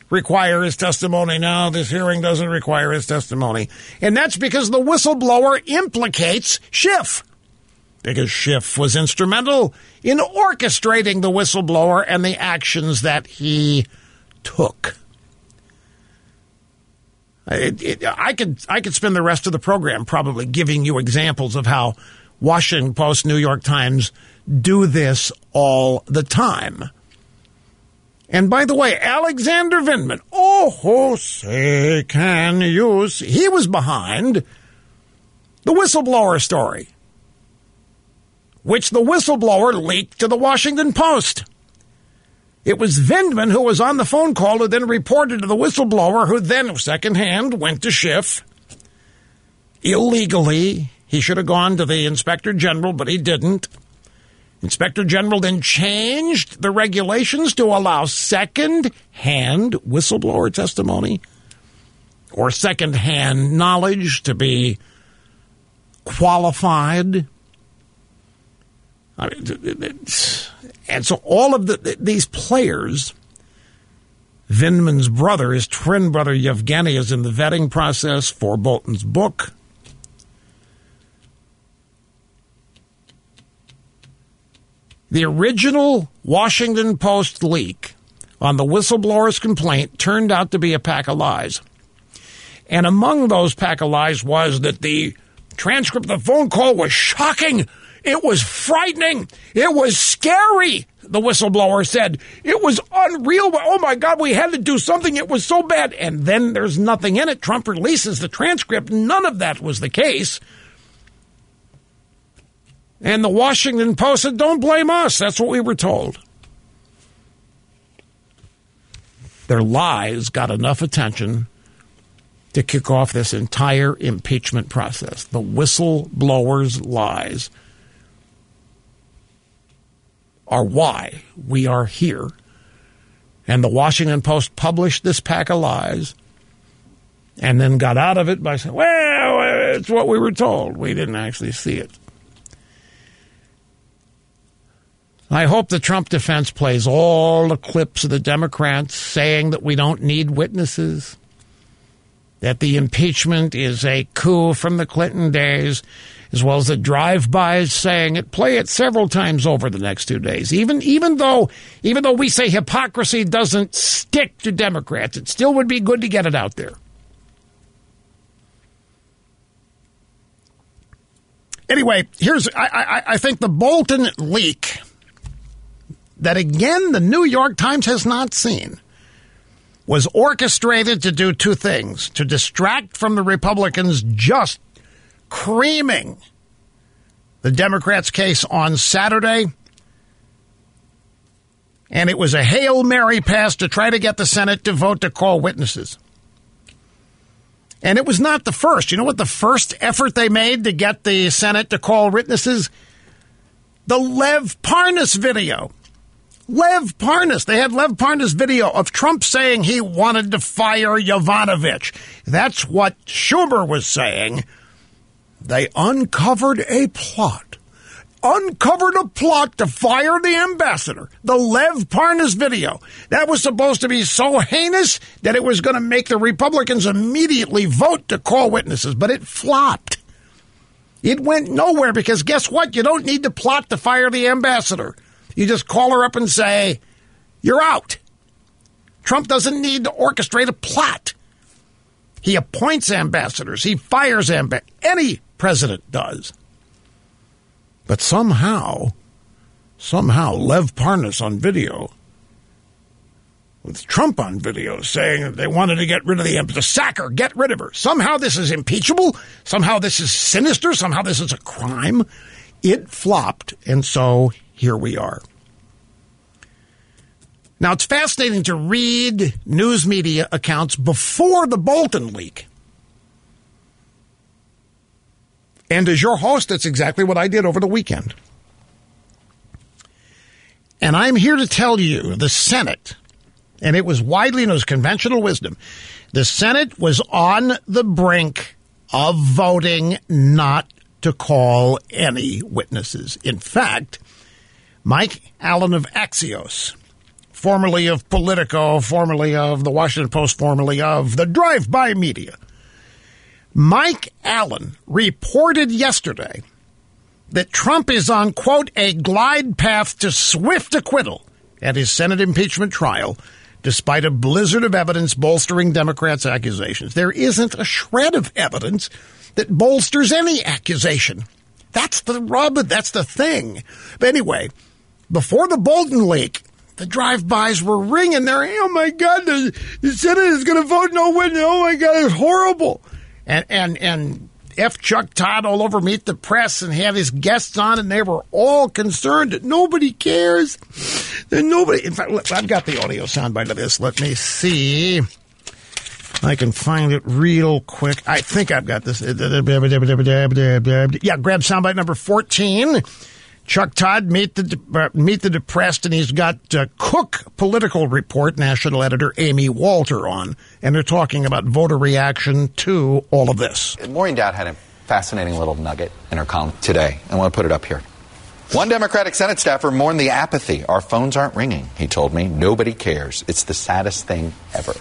require his testimony. No, this hearing doesn't require his testimony. And that's because the whistleblower implicates Schiff. Because Schiff was instrumental in orchestrating the whistleblower and the actions that he took. It, it, I could I could spend the rest of the program probably giving you examples of how Washington Post, New York Times do this all the time. And by the way, Alexander Vindman, oh, Jose, can you see? He was behind the whistleblower story, which the whistleblower leaked to the Washington Post. It was Vindman who was on the phone call who then reported to the whistleblower, who then, secondhand, went to Schiff illegally. He should have gone to the inspector general, but he didn't. Inspector General then changed the regulations to allow second hand whistleblower testimony or second hand knowledge to be qualified. I mean, and so all of the, these players, Vindman's brother, his twin brother Yevgeny, is in the vetting process for Bolton's book. The original Washington Post leak on the whistleblower's complaint turned out to be a pack of lies. And among those pack of lies was that the transcript of the phone call was shocking it was frightening. It was scary, the whistleblower said. It was unreal. Oh my God, we had to do something. It was so bad. And then there's nothing in it. Trump releases the transcript. None of that was the case. And the Washington Post said, don't blame us. That's what we were told. Their lies got enough attention to kick off this entire impeachment process. The whistleblowers' lies are why we are here. And the Washington Post published this pack of lies and then got out of it by saying, well, it's what we were told. We didn't actually see it. I hope the Trump defense plays all the clips of the Democrats saying that we don't need witnesses, that the impeachment is a coup from the Clinton days, as well as the drive-bys saying it. Play it several times over the next two days. Even even though even though we say hypocrisy doesn't stick to Democrats, it still would be good to get it out there. Anyway, here's I, I, I think the Bolton leak that again the New York Times has not seen was orchestrated to do two things to distract from the Republicans just creaming the Democrats' case on Saturday. And it was a Hail Mary pass to try to get the Senate to vote to call witnesses. And it was not the first. You know what the first effort they made to get the Senate to call witnesses? The Lev Parnas video. Lev Parnas. They had Lev Parnas video of Trump saying he wanted to fire Yovanovitch. That's what Schumer was saying they uncovered a plot. Uncovered a plot to fire the ambassador. The Lev Parnas video. That was supposed to be so heinous that it was going to make the Republicans immediately vote to call witnesses, but it flopped. It went nowhere because guess what? You don't need to plot to fire the ambassador. You just call her up and say, You're out. Trump doesn't need to orchestrate a plot. He appoints ambassadors. He fires ambassadors. Any president does. But somehow, somehow, Lev Parnas on video, with Trump on video saying that they wanted to get rid of the empress, sack her, get rid of her. Somehow this is impeachable. Somehow this is sinister. Somehow this is a crime. It flopped, and so here we are. Now, it's fascinating to read news media accounts before the Bolton leak. And as your host, that's exactly what I did over the weekend. And I'm here to tell you the Senate, and it was widely known as conventional wisdom, the Senate was on the brink of voting not to call any witnesses. In fact, Mike Allen of Axios, formerly of Politico, formerly of the Washington Post, formerly of the Drive By Media, Mike Allen reported yesterday that Trump is on, quote, a glide path to swift acquittal at his Senate impeachment trial, despite a blizzard of evidence bolstering Democrats' accusations. There isn't a shred of evidence that bolsters any accusation. That's the rub, that's the thing. But anyway, before the Bolton leak, the drive-bys were ringing there. Oh my God, the, the Senate is going to vote no witness. Oh my God, it's horrible and and and F. Chuck Todd all over Meet the Press and had his guests on, and they were all concerned that nobody cares. Nobody. In fact, I've got the audio soundbite of this. Let me see. I can find it real quick. I think I've got this. Yeah, grab soundbite number 14. Chuck Todd meet the uh, meet the depressed, and he's got uh, Cook Political Report national editor Amy Walter on, and they're talking about voter reaction to all of this. Maureen Dowd had a fascinating little nugget in her column today. I want to put it up here. One Democratic Senate staffer mourned the apathy. Our phones aren't ringing, he told me. Nobody cares. It's the saddest thing ever.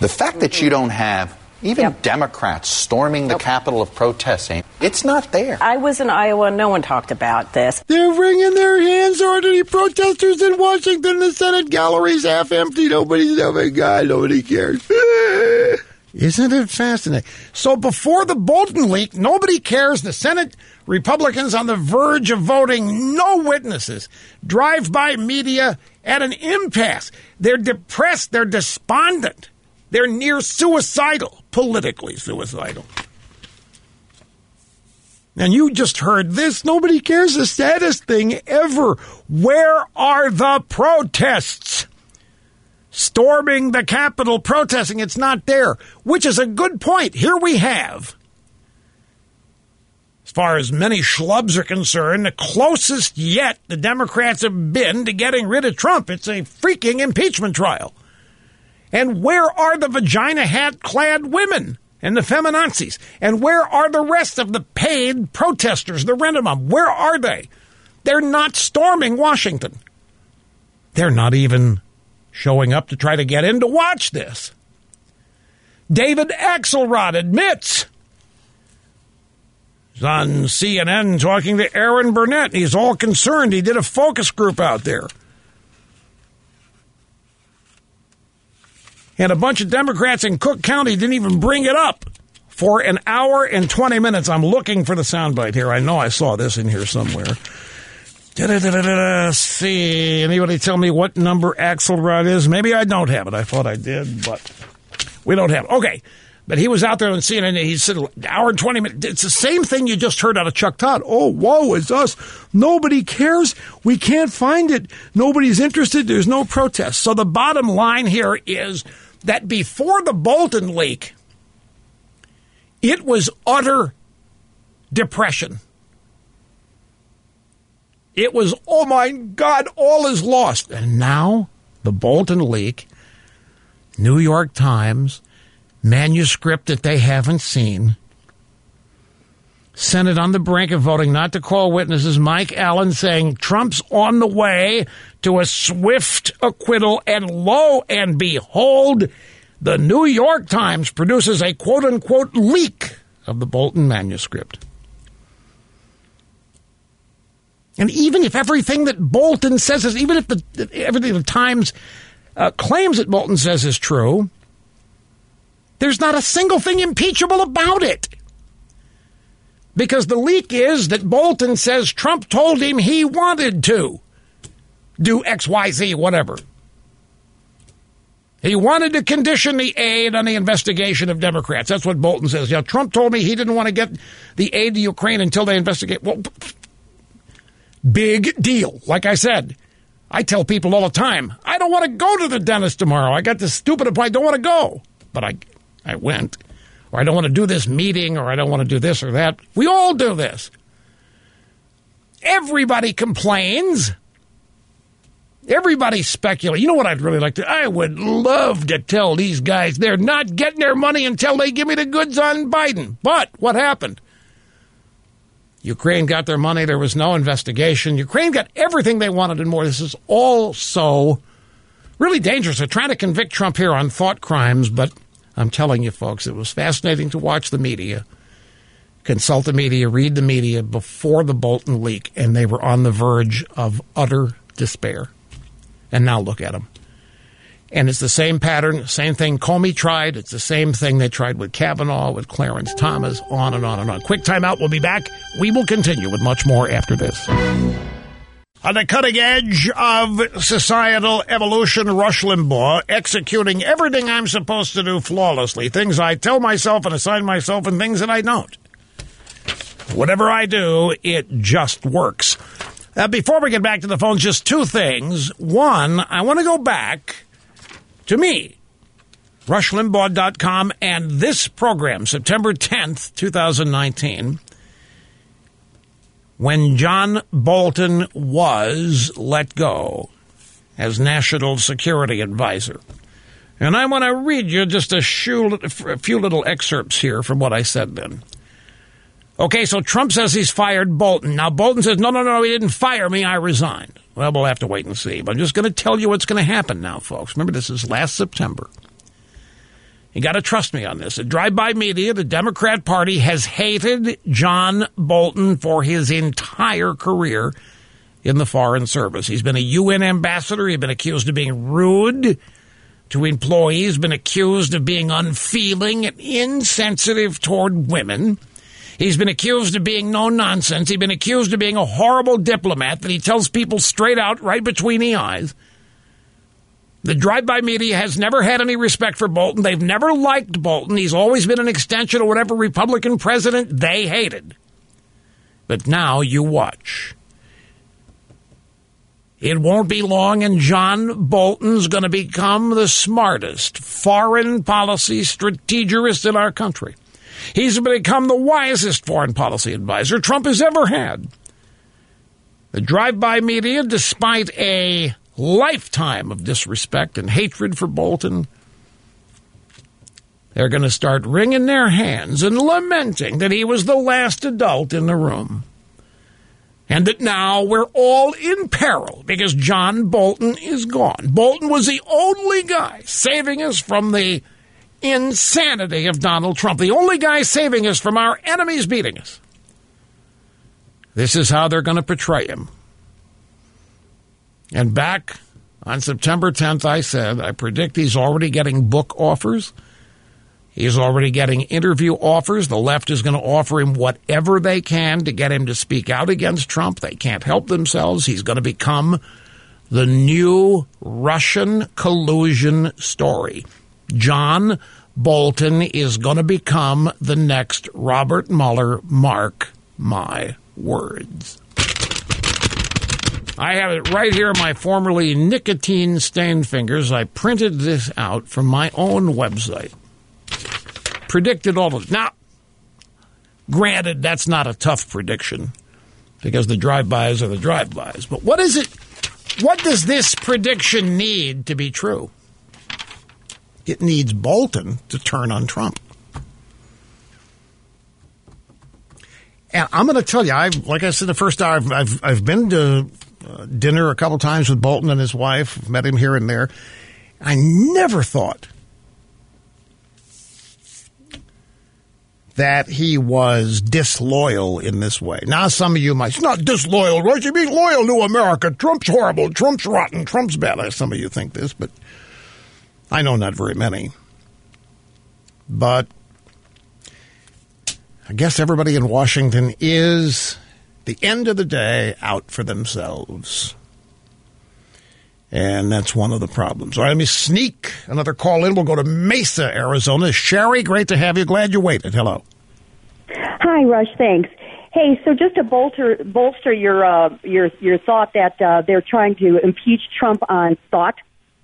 The fact that you don't have even yep. Democrats storming the nope. Capitol of protesting, it's not there. I was in Iowa. No one talked about this. They're wringing their hands. Are any protesters in Washington? The Senate gallery's half empty. Nobody's, oh my God, nobody cares. [LAUGHS] Isn't it fascinating? So before the Bolton leak, nobody cares. The Senate Republicans on the verge of voting no witnesses. Drive by media at an impasse. They're depressed. They're despondent. They're near suicidal, politically suicidal. And you just heard this. Nobody cares. The saddest thing ever. Where are the protests? Storming the Capitol, protesting. It's not there, which is a good point. Here we have, as far as many schlubs are concerned, the closest yet the Democrats have been to getting rid of Trump. It's a freaking impeachment trial. And where are the vagina hat clad women and the feminazis? And where are the rest of the paid protesters, the rent them? Where are they? They're not storming Washington. They're not even showing up to try to get in to watch this. David Axelrod admits he's on CNN talking to Erin Burnett. He's all concerned. He did a focus group out there. And a bunch of Democrats in Cook County didn't even bring it up for an hour and 20 minutes. I'm looking for the soundbite here. I know I saw this in here somewhere. Da-da-da-da-da. See, anybody tell me what number Axelrod is? Maybe I don't have it. I thought I did, but we don't have it. Okay. But he was out there on CNN. And He said, hour and 20 minutes. It's the same thing you just heard out of Chuck Todd. Oh, whoa, it's us. Nobody cares. We can't find it. Nobody's interested. There's no protest. So the bottom line here is that before the Bolton leak, it was utter depression. It was, oh my God, all is lost. And now the Bolton leak, New York Times, manuscript that they haven't seen. Senate on the brink of voting not to call witnesses. Mike Allen saying Trump's on the way to a swift acquittal. And lo and behold, the New York Times produces a quote unquote leak of the Bolton manuscript. And even if everything that Bolton says is, even if the, everything the Times uh, claims that Bolton says is true, there's not a single thing impeachable about it. Because the leak is that Bolton says Trump told him he wanted to do XYZ, whatever. He wanted to condition the aid on the investigation of Democrats. That's what Bolton says. Yeah, Trump told me he didn't want to get the aid to Ukraine until they investigate. Well, big deal. Like I said, I tell people all the time, I don't want to go to the dentist tomorrow. I got this stupid appointment. I don't want to go. But I, I went. Or I don't want to do this meeting, or I don't want to do this or that. We all do this. Everybody complains. Everybody speculates. You know what I'd really like to? I would love to tell these guys they're not getting their money until they give me the goods on Biden. But what happened? Ukraine got their money. There was no investigation. Ukraine got everything they wanted and more. This is all so really dangerous. They're trying to convict Trump here on thought crimes, but I'm telling you, folks, it was fascinating to watch the media, consult the media, read the media before the Bolton leak, and they were on the verge of utter despair. And now look at them. And it's the same pattern, same thing Comey tried. It's the same thing they tried with Kavanaugh, with Clarence Thomas, on and on and on. Quick timeout. We'll be back. We will continue with much more after this. On the cutting edge of societal evolution, Rush Limbaugh executing everything I'm supposed to do flawlessly. Things I tell myself and assign myself, and things that I don't. Whatever I do, it just works. Uh, before we get back to the phones, just two things. One, I want to go back to me, rushlimbaugh.com, and this program, September 10th, 2019, when John Bolton was let go as National Security Advisor. And I want to read you just a few little excerpts here from what I said then. Okay, so Trump says he's fired Bolton. Now, Bolton says, no, no, no, he didn't fire me, I resigned. Well, we'll have to wait and see. But I'm just going to tell you what's going to happen now, folks. Remember, this is last September. You got to trust me on this. The drive-by media, the Democrat Party has hated John Bolton for his entire career in the Foreign Service. He's been a UN ambassador. He's been accused of being rude to employees, been accused of being unfeeling and insensitive toward women. He's been accused of being no nonsense. He's been accused of being a horrible diplomat that he tells people straight out, right between the eyes. The drive by media has never had any respect for Bolton. They've never liked Bolton. He's always been an extension of whatever Republican president they hated. But now you watch. It won't be long, and John Bolton's going to become the smartest foreign policy strategist in our country. He's become the wisest foreign policy advisor Trump has ever had. The drive by media, despite a lifetime of disrespect and hatred for Bolton, they're going to start wringing their hands and lamenting that he was the last adult in the room. And that now we're all in peril because John Bolton is gone. Bolton was the only guy saving us from the insanity of Donald Trump, the only guy saving us from our enemies beating us. This is how they're going to portray him. And back on September 10th, I said, I predict he's already getting book offers. He's already getting interview offers. The left is going to offer him whatever they can to get him to speak out against Trump. They can't help themselves. He's going to become the new Russian collusion story. John Bolton is going to become the next Robert Mueller. Mark my words. I have it right here my formerly nicotine stained fingers. I printed this out from my own website. Predicted all of. Now, granted, that's not a tough prediction because the drive-bys are the drive-bys. But what is it? What does this prediction need to be true? It needs Bolton to turn on Trump. And I'm going to tell you, I've like I said the first hour, I've I've, I've been to dinner a couple times with Bolton and his wife, met him here and there. I never thought that he was disloyal in this way. Now, some of you might, say, not disloyal, right? You mean loyal to America. Trump's horrible. Trump's rotten. Trump's bad. Some of you think this, but I know not very many. But I guess everybody in Washington is, the end of the day, out for themselves. And that's one of the problems. All right, let me sneak another call in. We'll go to Mesa, Arizona. Sherry, great to have you. Glad you waited. Hello. Hi, Rush. Thanks. Hey, so just to bolster bolster your uh, your your thought that uh, they're trying to impeach Trump on thought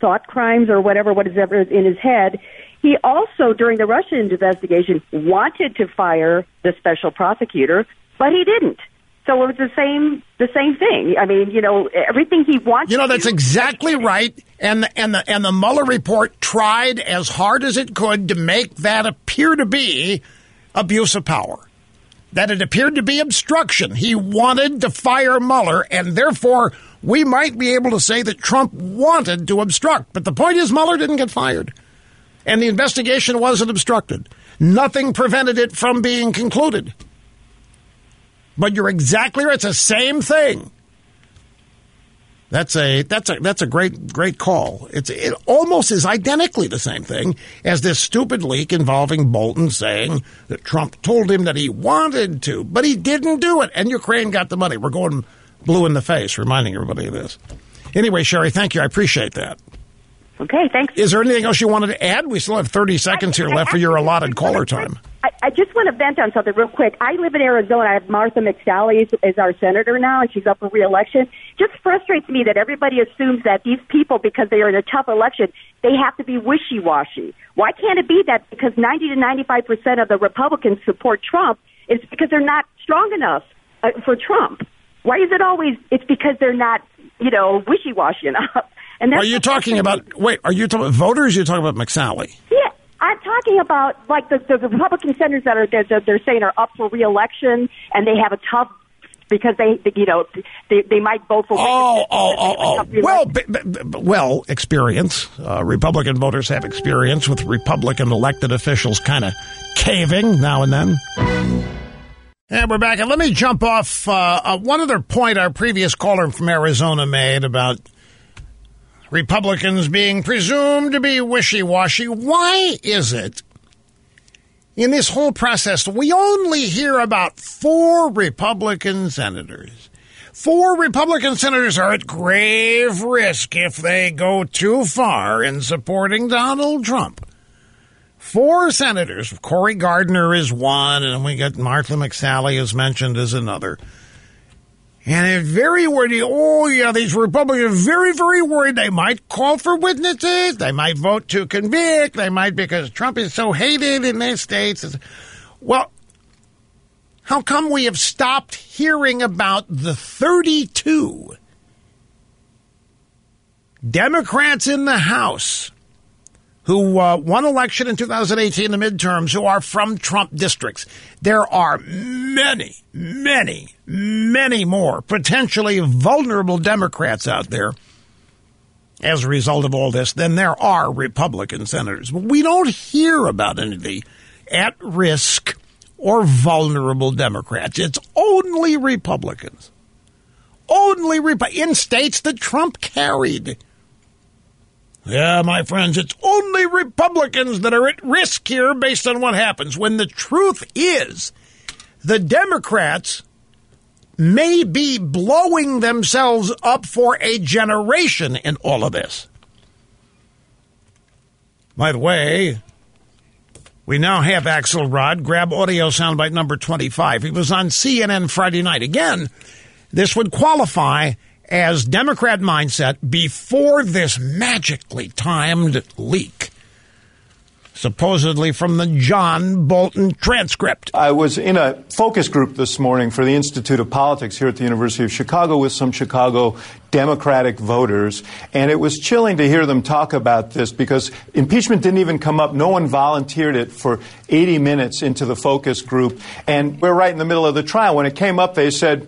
thought crimes or whatever what is ever in his head. He also, during the Russian investigation, wanted to fire the special prosecutor, but he didn't. So it was the same the same thing. I mean, you know, everything he wanted. You know, that's exactly right. And the, and the and the Mueller report tried as hard as it could to make that appear to be abuse of power. That it appeared to be obstruction. He wanted to fire Mueller, and therefore we might be able to say that Trump wanted to obstruct. But the point is, Mueller didn't get fired, and the investigation wasn't obstructed. Nothing prevented it from being concluded. But you're exactly right. It's the same thing. That's a that's a that's a great great call. It's it almost is identically the same thing as this stupid leak involving Bolton saying that Trump told him that he wanted to, but he didn't do it, and Ukraine got the money. We're going blue in the face, reminding everybody of this. Anyway, Sherry, thank you. I appreciate that. Okay, thanks. Is there anything else you wanted to add? We still have 30 seconds here left for your allotted caller time. I, I just want to vent on something real quick. I live in Arizona. I have Martha McSally as, as our senator now, and she's up for reelection. Just frustrates me that everybody assumes that these people, because they are in a tough election, they have to be wishy-washy. Why can't it be that because 90 to 95 percent of the Republicans support Trump, it's because they're not strong enough uh, for Trump? Why is it always? It's because they're not, you know, wishy-washy [LAUGHS] enough. And that's Are you talking about, wait, are you talking about voters? You're talking about McSally? Yeah, I'm talking about like the, the Republican senators that are they're, they're saying are up for reelection and they have a tough because they, you know, they, they might vote for. Oh, oh, oh, oh. Well, b- b- b- well, experience. Uh, Republican voters have experience with Republican elected officials kind of caving now and then. And we're back. And let me jump off uh, uh, one other point our previous caller from Arizona made about Republicans being presumed to be wishy washy. Why is it in this whole process we only hear about four Republican senators? Four Republican senators are at grave risk if they go too far in supporting Donald Trump. Four senators. Cory Gardner is one, and we got Martha McSally is mentioned as another. And they're very worried. Oh, yeah, these Republicans are very, very worried. They might call for witnesses. They might vote to convict. They might because Trump is so hated in their states. Well, how come we have stopped hearing about the 32 Democrats in the House who uh, won election in 2018, the midterms, who are from Trump districts. There are many, many, many more potentially vulnerable Democrats out there as a result of all this than there are Republican senators. We don't hear about any of the at risk or vulnerable Democrats. It's only Republicans. Only in states that Trump carried. Yeah, my friends, it's only Republicans that are at risk here based on what happens. When the truth is, the Democrats may be blowing themselves up for a generation in all of this. By the way, we now have Axelrod. Grab audio soundbite number 25. He was on CNN Friday night. Again, this would qualify as Democrat mindset before this magically timed leak. Supposedly from the John Bolton transcript. I was in a focus group this morning for the Institute of Politics here at the University of Chicago with some Chicago Democratic voters, and it was chilling to hear them talk about this because impeachment didn't even come up. No one volunteered it for 80 minutes into the focus group, and we're right in the middle of the trial. When it came up, they said,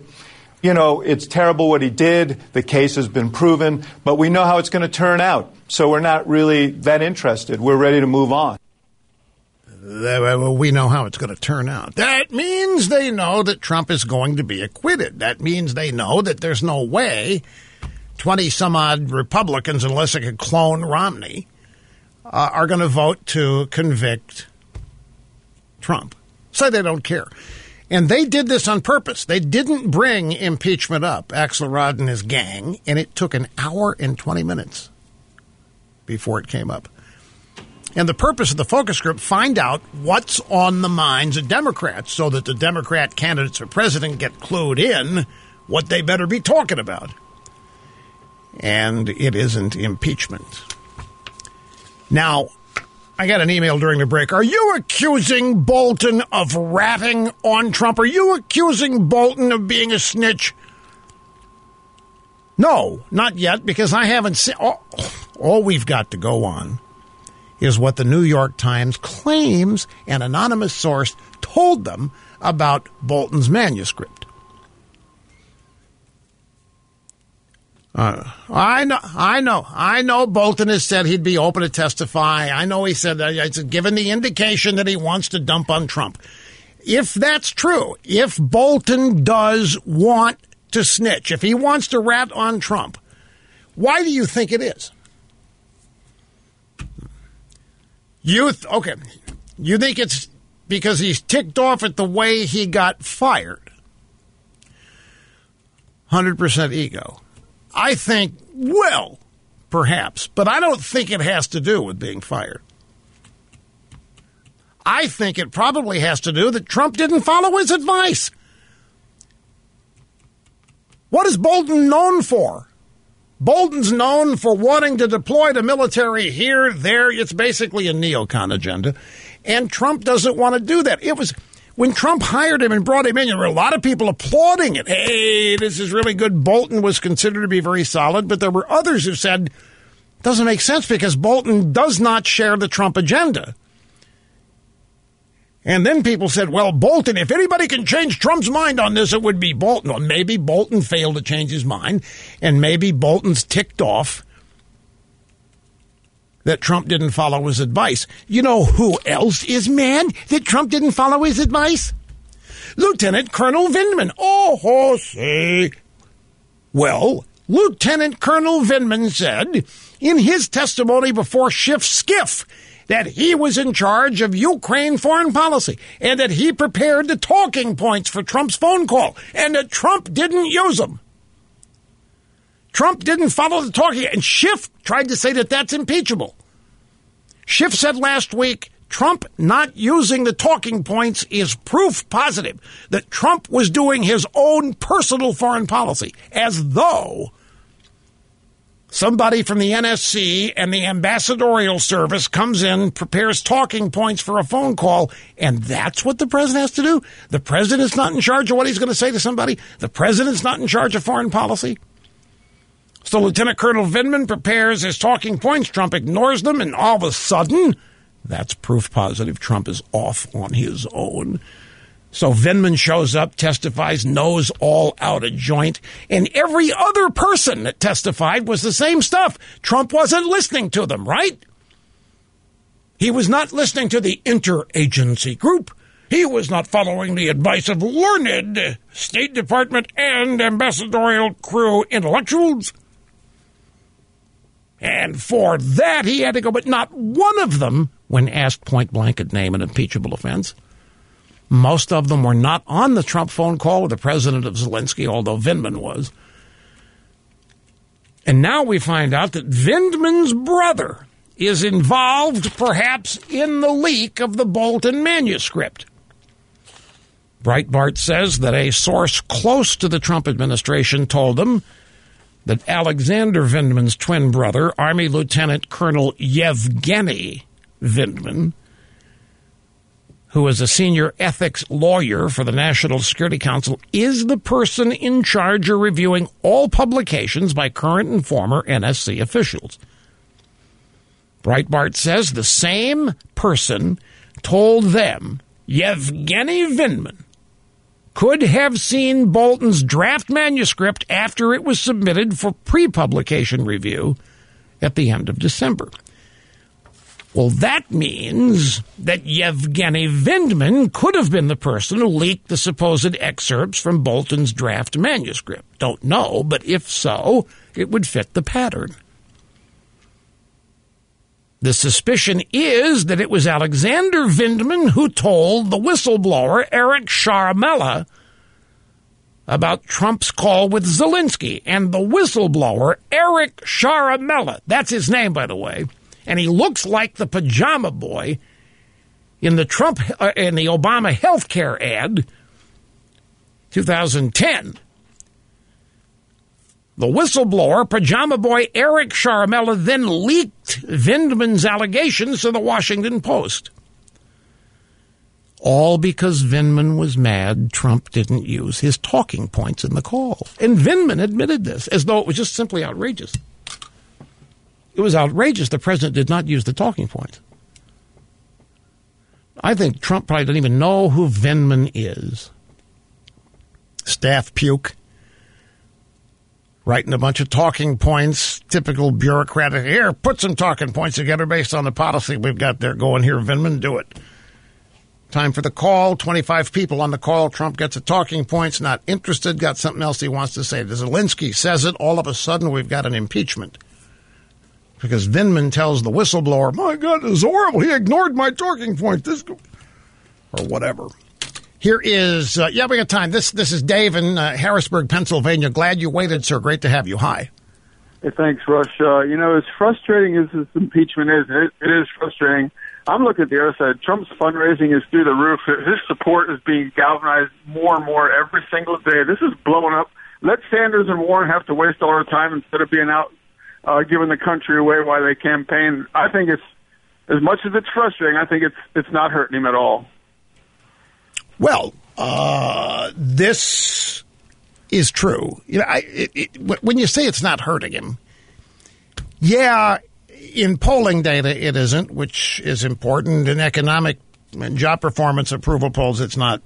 you know, it's terrible what he did. The case has been proven, but we know how it's going to turn out. So we're not really that interested. We're ready to move on. We know how it's going to turn out. That means they know that Trump is going to be acquitted. That means they know that there's no way 20 some odd Republicans, unless they could clone Romney, uh, are going to vote to convict Trump. So they don't care. And they did this on purpose. They didn't bring impeachment up, Axelrod and his gang, and it took an hour and 20 minutes before it came up. And the purpose of the focus group find out what's on the minds of Democrats so that the Democrat candidates for president get clued in what they better be talking about. And it isn't impeachment. Now, I got an email during the break. Are you accusing Bolton of ratting on Trump? Are you accusing Bolton of being a snitch? No, not yet, because I haven't seen. All, all we've got to go on is what the New York Times claims an anonymous source told them about Bolton's manuscript. Uh, I know, I know, I know. Bolton has said he'd be open to testify. I know he said that it's given the indication that he wants to dump on Trump. If that's true, if Bolton does want to snitch, if he wants to rat on Trump, why do you think it is? You th- okay? You think it's because he's ticked off at the way he got fired? Hundred percent ego. I think, well, perhaps, but I don't think it has to do with being fired. I think it probably has to do that Trump didn't follow his advice. What is Bolton known for? Bolton's known for wanting to deploy the military here, there. It's basically a neocon agenda. And Trump doesn't want to do that. It was when Trump hired him and brought him in, there were a lot of people applauding it. Hey, this is really good. Bolton was considered to be very solid, but there were others who said, doesn't make sense because Bolton does not share the Trump agenda. And then people said, well, Bolton, if anybody can change Trump's mind on this, it would be Bolton. Well, maybe Bolton failed to change his mind, and maybe Bolton's ticked off that Trump didn't follow his advice. You know who else is mad that Trump didn't follow his advice? Lieutenant Colonel Vindman. Oh, say. Well, Lieutenant Colonel Vindman said in his testimony before Schiff Skiff that he was in charge of Ukraine foreign policy and that he prepared the talking points for Trump's phone call and that Trump didn't use them. Trump didn't follow the talking, and Schiff tried to say that that's impeachable. Schiff said last week Trump not using the talking points is proof positive that Trump was doing his own personal foreign policy, as though Somebody from the NSC and the ambassadorial service comes in, prepares talking points for a phone call, and that's what the president has to do? The president's not in charge of what he's going to say to somebody? The president's not in charge of foreign policy? So Lieutenant Colonel Vindman prepares his talking points. Trump ignores them, and all of a sudden, that's proof positive Trump is off on his own. So Vindman shows up, testifies, knows all out of joint, and every other person that testified was the same stuff. Trump wasn't listening to them, right? He was not listening to the interagency group. He was not following the advice of learned State Department and ambassadorial crew intellectuals. And for that, he had to go, but not one of them, when asked point blank, at name an impeachable offense. Most of them were not on the Trump phone call with the president of Zelensky, although Vindman was. And now we find out that Vindman's brother is involved, perhaps, in the leak of the Bolton manuscript. Breitbart says that a source close to the Trump administration told them that Alexander Vindman's twin brother, Army Lieutenant Colonel Yevgeny Vindman, who is a senior ethics lawyer for the National Security Council, is the person in charge of reviewing all publications by current and former NSC officials. Breitbart says the same person told them Yevgeny Vindman could have seen Bolton's draft manuscript after it was submitted for pre publication review at the end of December. Well, that means that Yevgeny Vindman could have been the person who leaked the supposed excerpts from Bolton's draft manuscript. Don't know, but if so, it would fit the pattern. The suspicion is that it was Alexander Vindman who told the whistleblower Eric Ciaramella about Trump's call with Zelensky. And the whistleblower, Eric Ciaramella, that's his name, by the way, and he looks like the pajama boy in the Trump uh, in the Obama health care ad 2010 the whistleblower, pajama boy Eric Ciaramella, then leaked Vindman's allegations to the Washington Post. All because Vindman was mad Trump didn't use his talking points in the call. And Vindman admitted this as though it was just simply outrageous. It was outrageous the president did not use the talking points. I think Trump probably doesn't even know who Vindman is. Staff puke writing a bunch of talking points, typical bureaucratic. Here, put some talking points together based on the policy we've got there going here, Vindman. Do it. Time for the call. 25 people on the call. Trump gets a talking points, not interested, got something else he wants to say. Zelensky says it. All of a sudden, we've got an impeachment. Because Vindman tells the whistleblower, My God, this is horrible. He ignored my talking point. This, or whatever. Here is, uh, yeah, we got time. This this is Dave in uh, Harrisburg, Pennsylvania. Glad you waited, sir. Great to have you. Hi. Hey, thanks, Rush. Uh, you know, as frustrating as this impeachment is, it, it is frustrating. I'm looking at the other side. Trump's fundraising is through the roof. His support is being galvanized more and more every single day. This is blowing up. Let Sanders and Warren have to waste all their time instead of being out uh, giving the country away while they campaign. I think it's as much as it's frustrating. I think it's it's not hurting him at all. Well, uh, this is true. You know, I, it, it, when you say it's not hurting him, yeah, in polling data it isn't, which is important. In economic and job performance approval polls, it's not.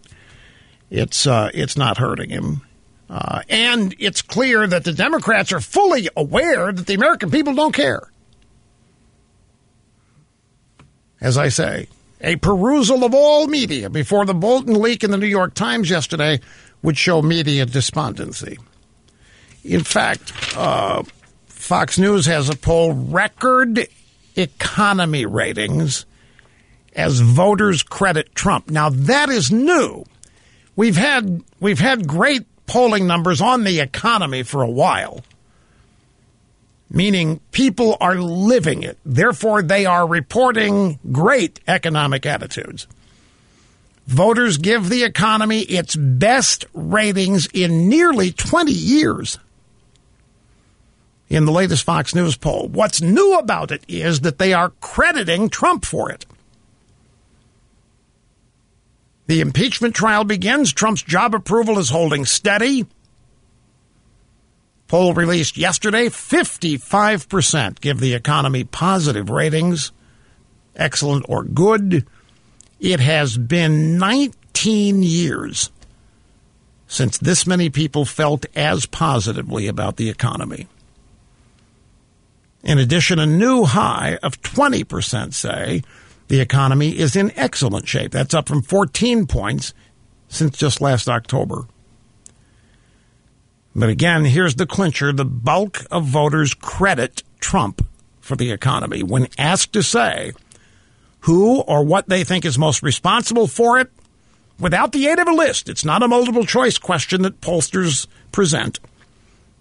It's uh, it's not hurting him. Uh, and it's clear that the Democrats are fully aware that the American people don't care. As I say, a perusal of all media before the Bolton leak in the New York Times yesterday would show media despondency. In fact, uh, Fox News has a poll record economy ratings as voters credit Trump. Now that is new. We've had we've had great polling numbers on the economy for a while meaning people are living it. Therefore, they are reporting great economic attitudes. Voters give the economy its best ratings in nearly 20 years. In the latest Fox News poll, what's new about it is that they are crediting Trump for it. The impeachment trial begins. Trump's job approval is holding steady. Poll released yesterday 55% give the economy positive ratings, excellent or good. It has been 19 years since this many people felt as positively about the economy. In addition, a new high of 20% say the economy is in excellent shape. That's up from 14 points since just last October. But again, here's the clincher the bulk of voters credit Trump for the economy. When asked to say who or what they think is most responsible for it, without the aid of a list, it's not a multiple choice question that pollsters present.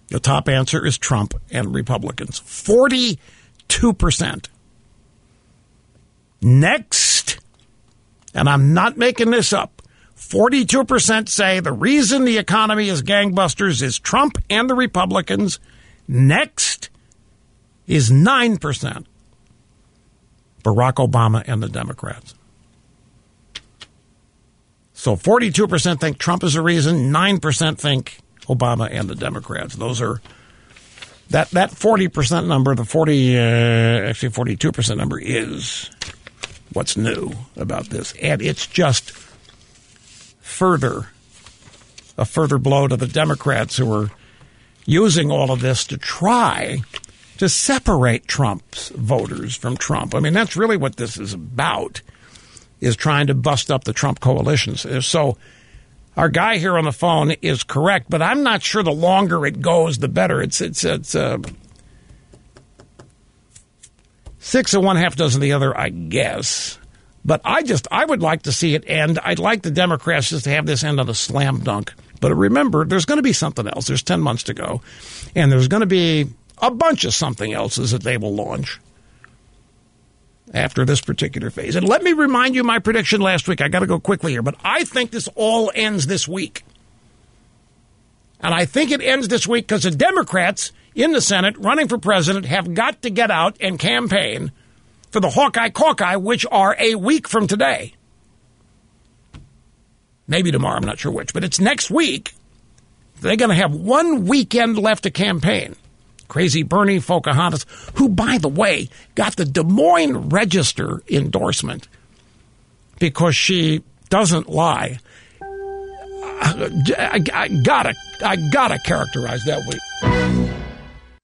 The top answer is Trump and Republicans 42%. Next, and I'm not making this up, 42% say the reason the economy is gangbusters is Trump and the Republicans. Next is 9%. Barack Obama and the Democrats. So 42% think Trump is the reason, 9% think Obama and the Democrats. Those are that that 40% number, the 40 uh, actually 42% number is what's new about this. And it's just further a further blow to the Democrats who are using all of this to try to separate Trump's voters from Trump. I mean, that's really what this is about, is trying to bust up the Trump coalitions. So our guy here on the phone is correct, but I'm not sure the longer it goes, the better. It's it's it's uh, six of one, half dozen of the other, I guess. But I just, I would like to see it end. I'd like the Democrats just to have this end on a slam dunk. But remember, there's going to be something else. There's 10 months to go. And there's going to be a bunch of something else's that they will launch. after this particular phase. And let me remind you my prediction last week. I got to go quickly here, but I think this all ends this week. And I think it ends this week because the Democrats in the Senate running for president have got to get out and campaign for the Hawkeye Caucus, which are a week from today. Maybe tomorrow, I'm not sure which, but it's next week. They're going to have one weekend left to campaign. Crazy Bernie Pocahontas, who, by the way, got the Des Moines Register endorsement because she doesn't lie. I, I, gotta, I gotta characterize that week.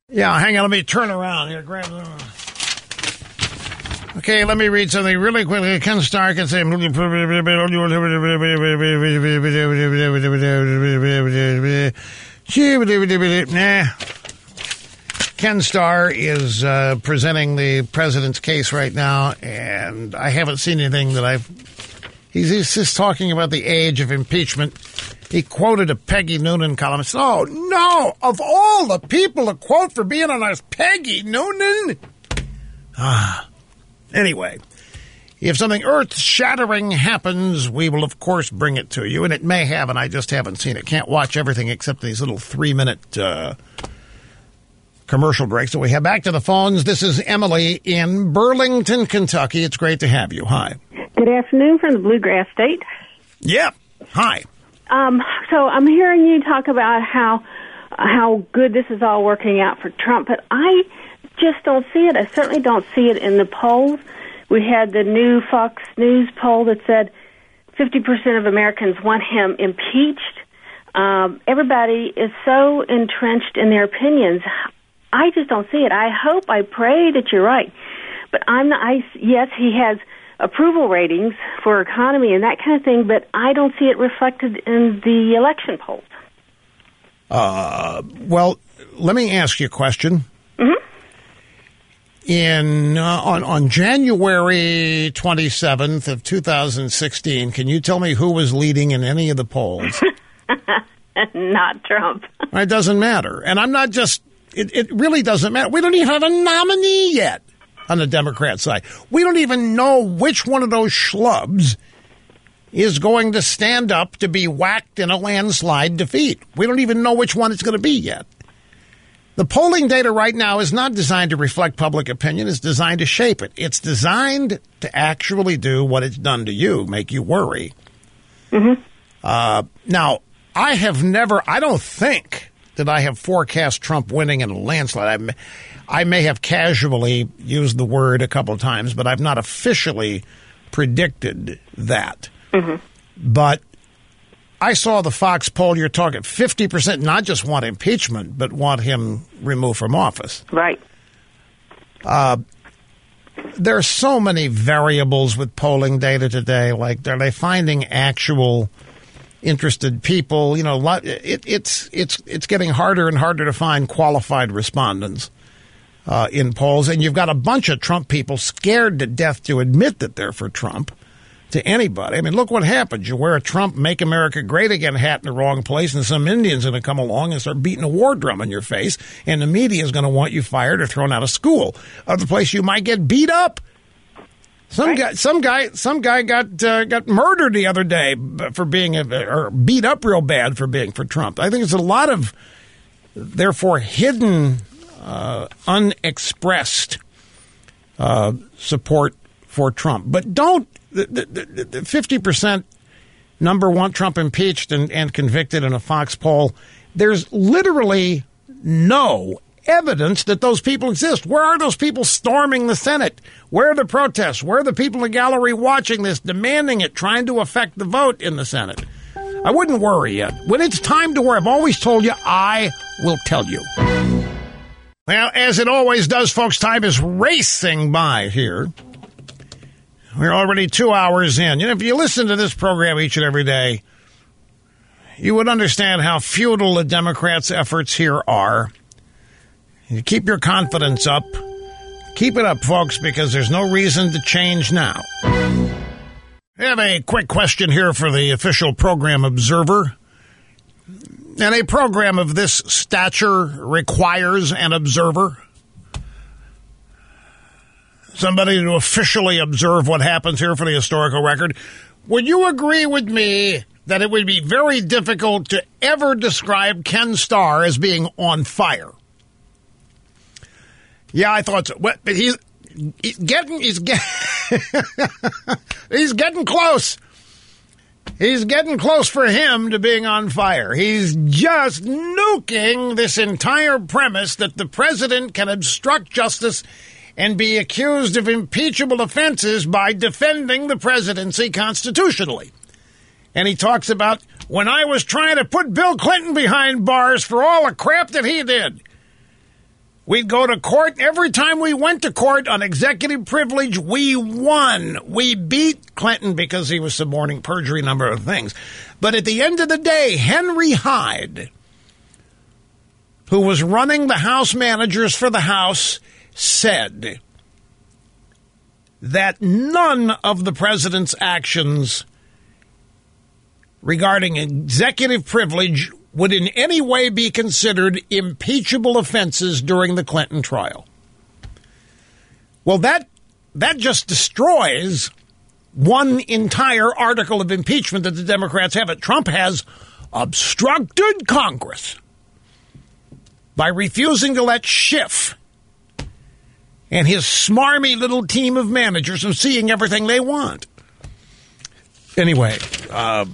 Yeah, hang on, let me turn around here. Grab. Okay, let me read something really quickly. Ken Starr can say. Nah. Ken Starr is uh, presenting the president's case right now, and I haven't seen anything that I've. He's, he's just talking about the age of impeachment. He quoted a Peggy Noonan columnist. Oh, no! Of all the people to quote for being on us, Peggy Noonan? Ah. Anyway, if something earth shattering happens, we will, of course, bring it to you. And it may have, and I just haven't seen it. Can't watch everything except these little three minute uh, commercial breaks that we have. Back to the phones. This is Emily in Burlington, Kentucky. It's great to have you. Hi. Good afternoon from the Bluegrass State. Yep. Hi. Um, so I'm hearing you talk about how how good this is all working out for Trump, but I just don't see it. I certainly don't see it in the polls. We had the new Fox News poll that said 50% of Americans want him impeached. Um, everybody is so entrenched in their opinions. I just don't see it. I hope, I pray that you're right. But I'm not, I, yes, he has approval ratings for economy and that kind of thing, but I don't see it reflected in the election polls. Uh, well, let me ask you a question. Mm-hmm in uh, on on January 27th of 2016 can you tell me who was leading in any of the polls? [LAUGHS] Not Trump. It doesn't matter. And I'm not just it, it really doesn't matter. We don't even have a nominee yet on the Democrat side. We don't even know which one of those schlubs is going to stand up to be whacked in a landslide defeat. We don't even know which one it's going to be yet the polling data right now is not designed to reflect public opinion. It's designed to shape it. It's designed to actually do what it's done to you, make you worry. Mm-hmm. Uh, now, I have never, I don't think that I have forecast Trump winning in a landslide. I may, I may have casually used the word a couple of times, but I've not officially predicted that. Mm-hmm. But I saw the Fox poll. You're talking 50% not just want impeachment, but want him removed from office. Right. Uh, there are so many variables with polling data today. Like, are they finding actual interested people? You know, it, it's it's it's getting harder and harder to find qualified respondents uh, in polls, and you've got a bunch of Trump people scared to death to admit that they're for Trump to anybody. I mean, look what happens. You wear a Trump Make America Great Again hat in the wrong place, and some Indian's going to come along and start beating a war drum in your face, and the media is going to want you fired or thrown out of school. Other place you might get beat up. Some right. guy, some guy, some guy got uh, got murdered the other day for being a, or beat up real bad for being for Trump. I think it's a lot of, therefore, hidden, uh, unexpressed uh, support for Trump. But don't the fifty percent number want Trump impeached and, and convicted in a Fox poll. There's literally no evidence that those people exist. Where are those people storming the Senate? Where are the protests? Where are the people in the gallery watching this, demanding it, trying to affect the vote in the Senate? I wouldn't worry yet. When it's time to worry, I've always told you, I will tell you. Well, as it always does, folks, time is racing by here. We're already two hours in. You know, if you listen to this program each and every day, you would understand how futile the Democrats' efforts here are. You keep your confidence up. Keep it up, folks, because there's no reason to change now. I have a quick question here for the official program observer. And a program of this stature requires an observer. Somebody to officially observe what happens here for the historical record, would you agree with me that it would be very difficult to ever describe Ken Starr as being on fire? Yeah, I thought so. But he's, he's getting he's getting [LAUGHS] he's getting close. He's getting close for him to being on fire. He's just nuking this entire premise that the president can obstruct justice and be accused of impeachable offenses by defending the presidency constitutionally. And he talks about when I was trying to put Bill Clinton behind bars for all the crap that he did. We'd go to court. Every time we went to court on executive privilege, we won. We beat Clinton because he was suborning perjury, number of things. But at the end of the day, Henry Hyde, who was running the House managers for the House, said that none of the president's actions regarding executive privilege would in any way be considered impeachable offenses during the Clinton trial. Well, that that just destroys one entire article of impeachment that the Democrats have. It Trump has obstructed Congress by refusing to let Schiff and his smarmy little team of managers from seeing everything they want. Anyway, uh,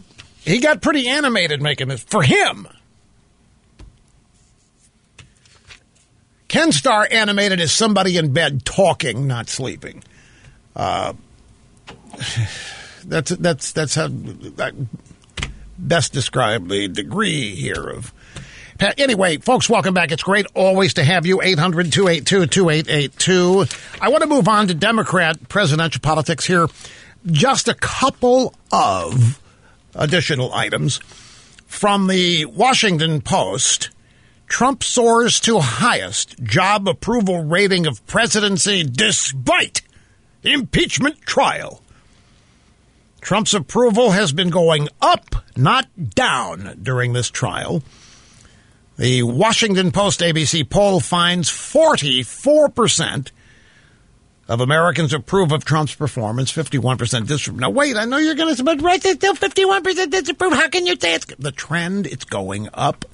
he got pretty animated making this for him. Ken Starr animated as somebody in bed talking, not sleeping. Uh, [SIGHS] that's that's that's how that best describe the degree here of. Uh, anyway, folks, welcome back. It's great always to have you. 800 282 2882. I want to move on to Democrat presidential politics here. Just a couple of additional items from the Washington Post. Trump soars to highest job approval rating of presidency despite impeachment trial. Trump's approval has been going up, not down, during this trial. The Washington Post ABC poll finds 44% of Americans approve of Trump's performance, 51% disapprove. Now, wait, I know you're going to say, but right, there's still 51% disapprove. How can you say it's the trend? It's going up.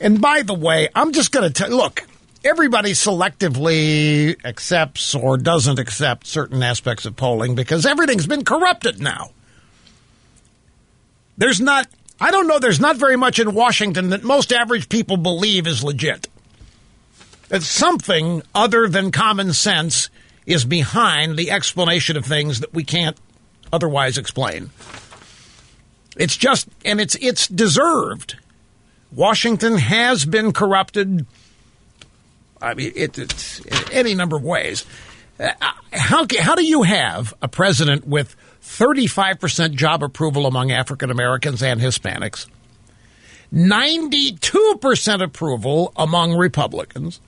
And by the way, I'm just going to tell look, everybody selectively accepts or doesn't accept certain aspects of polling because everything's been corrupted now. There's not, I don't know, there's not very much in Washington that most average people believe is legit. That something other than common sense is behind the explanation of things that we can't otherwise explain. It's just, and it's it's deserved. Washington has been corrupted. I mean, it, it's in any number of ways. Uh, how how do you have a president with 35% job approval among African Americans and Hispanics, 92% approval among Republicans,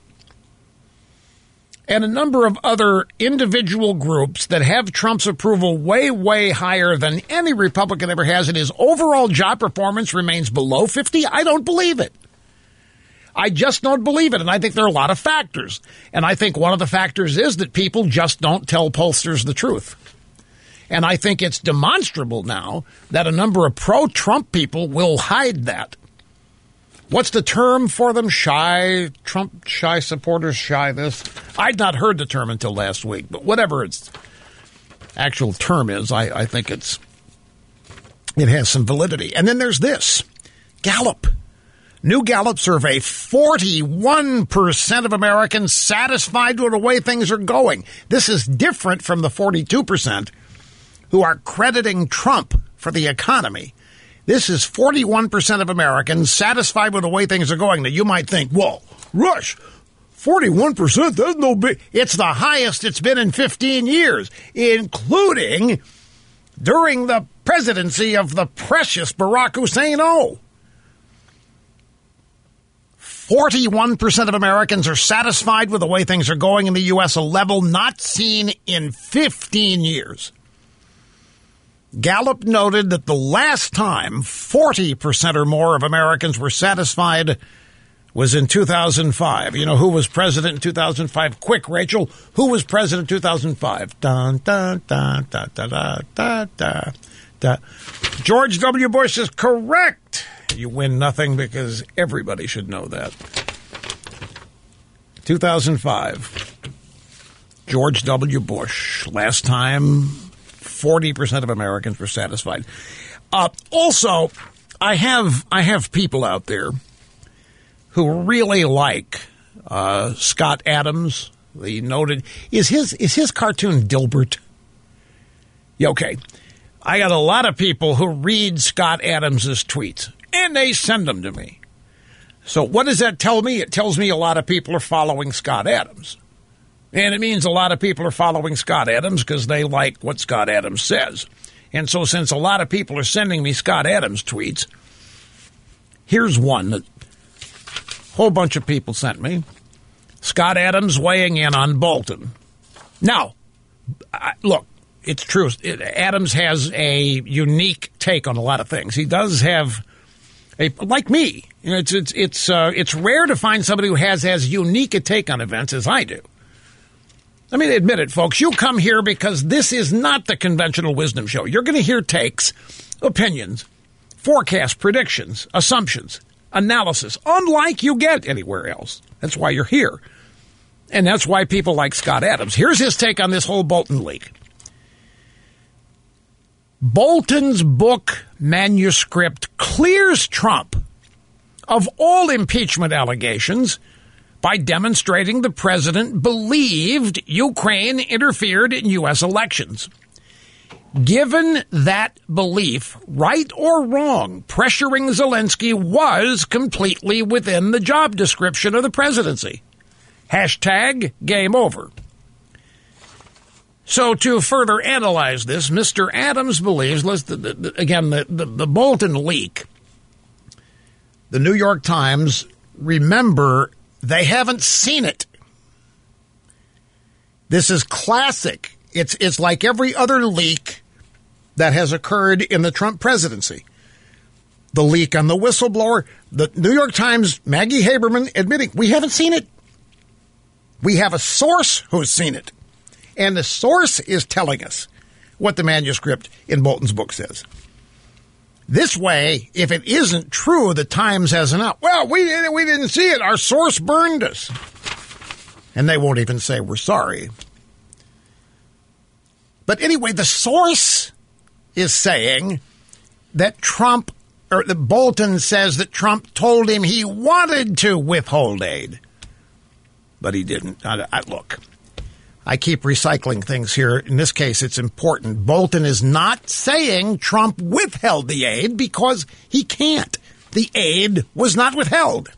and a number of other individual groups that have Trump's approval way, way higher than any Republican ever has, and his overall job performance remains below 50? I don't believe it. I just don't believe it. And I think there are a lot of factors. And I think one of the factors is that people just don't tell pollsters the truth. And I think it's demonstrable now that a number of pro Trump people will hide that. What's the term for them? Shy Trump shy supporters, shy this. I'd not heard the term until last week, but whatever its actual term is, I, I think it's it has some validity. And then there's this Gallup. New Gallup survey 41% of Americans satisfied with the way things are going. This is different from the 42% who are crediting Trump for the economy. This is 41% of Americans satisfied with the way things are going. Now, you might think, well, Rush, 41%, that's no big. It's the highest it's been in 15 years, including during the presidency of the precious Barack Hussein O. 41% of Americans are satisfied with the way things are going in the U.S., a level not seen in 15 years. Gallup noted that the last time 40% or more of Americans were satisfied was in 2005. You know who was president in 2005? Quick, Rachel. Who was president in 2005? Dun, dun, dun, dun, dun, dun, dun. George W. Bush is correct. You win nothing because everybody should know that. 2005. George W. Bush. Last time, 40% of Americans were satisfied. Uh, also, I have I have people out there who really like uh, Scott Adams, the noted is his is his cartoon Dilbert. Yeah, okay. I got a lot of people who read Scott Adams's tweets and they send them to me. So what does that tell me? It tells me a lot of people are following Scott Adams. And it means a lot of people are following Scott Adams because they like what Scott Adams says. And so, since a lot of people are sending me Scott Adams tweets, here's one that a whole bunch of people sent me. Scott Adams weighing in on Bolton. Now, I, look, it's true. It, Adams has a unique take on a lot of things. He does have a like me. It's it's it's uh, it's rare to find somebody who has as unique a take on events as I do. Let me admit it, folks. You come here because this is not the conventional wisdom show. You're going to hear takes, opinions, forecasts, predictions, assumptions, analysis, unlike you get anywhere else. That's why you're here. And that's why people like Scott Adams. Here's his take on this whole Bolton leak. Bolton's book manuscript clears Trump of all impeachment allegations by demonstrating the president believed Ukraine interfered in U.S. elections. Given that belief, right or wrong, pressuring Zelensky was completely within the job description of the presidency. Hashtag game over. So, to further analyze this, Mr. Adams believes, again, the, the, the Bolton leak, the New York Times, remember, they haven't seen it. This is classic. It's it's like every other leak that has occurred in the Trump presidency. The leak on the whistleblower, the New York Times, Maggie Haberman admitting we haven't seen it. We have a source who's seen it. And the source is telling us what the manuscript in Bolton's book says. This way, if it isn't true, the Times has an out. Well, we didn't, we didn't see it. Our source burned us. And they won't even say we're sorry. But anyway, the source is saying that Trump, or that Bolton says that Trump told him he wanted to withhold aid, but he didn't. I, I, look, I keep recycling things here. In this case, it's important. Bolton is not saying Trump withheld the aid because he can't. The aid was not withheld.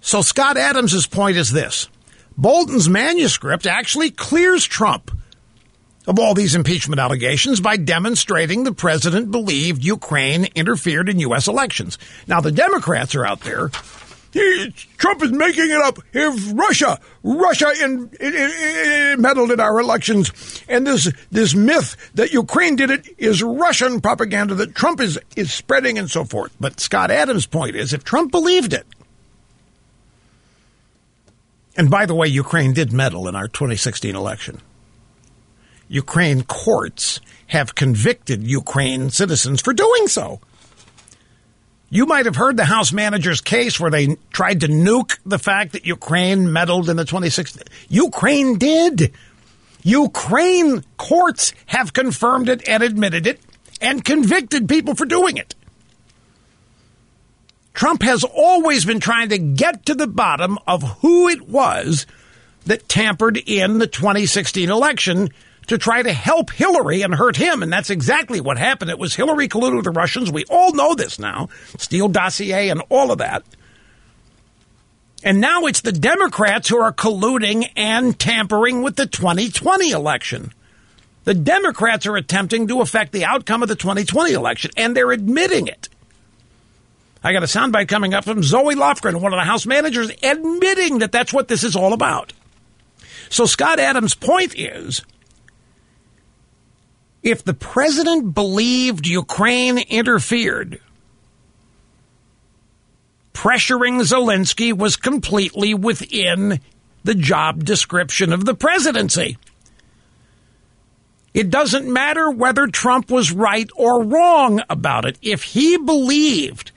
So Scott Adams' point is this. Bolton's manuscript actually clears Trump of all these impeachment allegations by demonstrating the president believed Ukraine interfered in U.S. elections. Now, the Democrats are out there he, Trump is making it up. If Russia, Russia in, in, in, meddled in our elections, and this this myth that Ukraine did it is Russian propaganda that Trump is is spreading and so forth. But Scott Adams' point is, if Trump believed it, and by the way, Ukraine did meddle in our 2016 election. Ukraine courts have convicted Ukraine citizens for doing so. You might have heard the House manager's case where they tried to nuke the fact that Ukraine meddled in the 2016. Ukraine did. Ukraine courts have confirmed it and admitted it and convicted people for doing it. Trump has always been trying to get to the bottom of who it was that tampered in the 2016 election to try to help Hillary and hurt him. And that's exactly what happened. It was Hillary colluded with the Russians. We all know this now. Steele dossier and all of that. And now it's the Democrats who are colluding and tampering with the 2020 election. The Democrats are attempting to affect the outcome of the 2020 election, and they're admitting it. I got a soundbite coming up from Zoe Lofgren, one of the House managers, admitting that that's what this is all about. So Scott Adams' point is if the president believed Ukraine interfered, pressuring Zelensky was completely within the job description of the presidency. It doesn't matter whether Trump was right or wrong about it. If he believed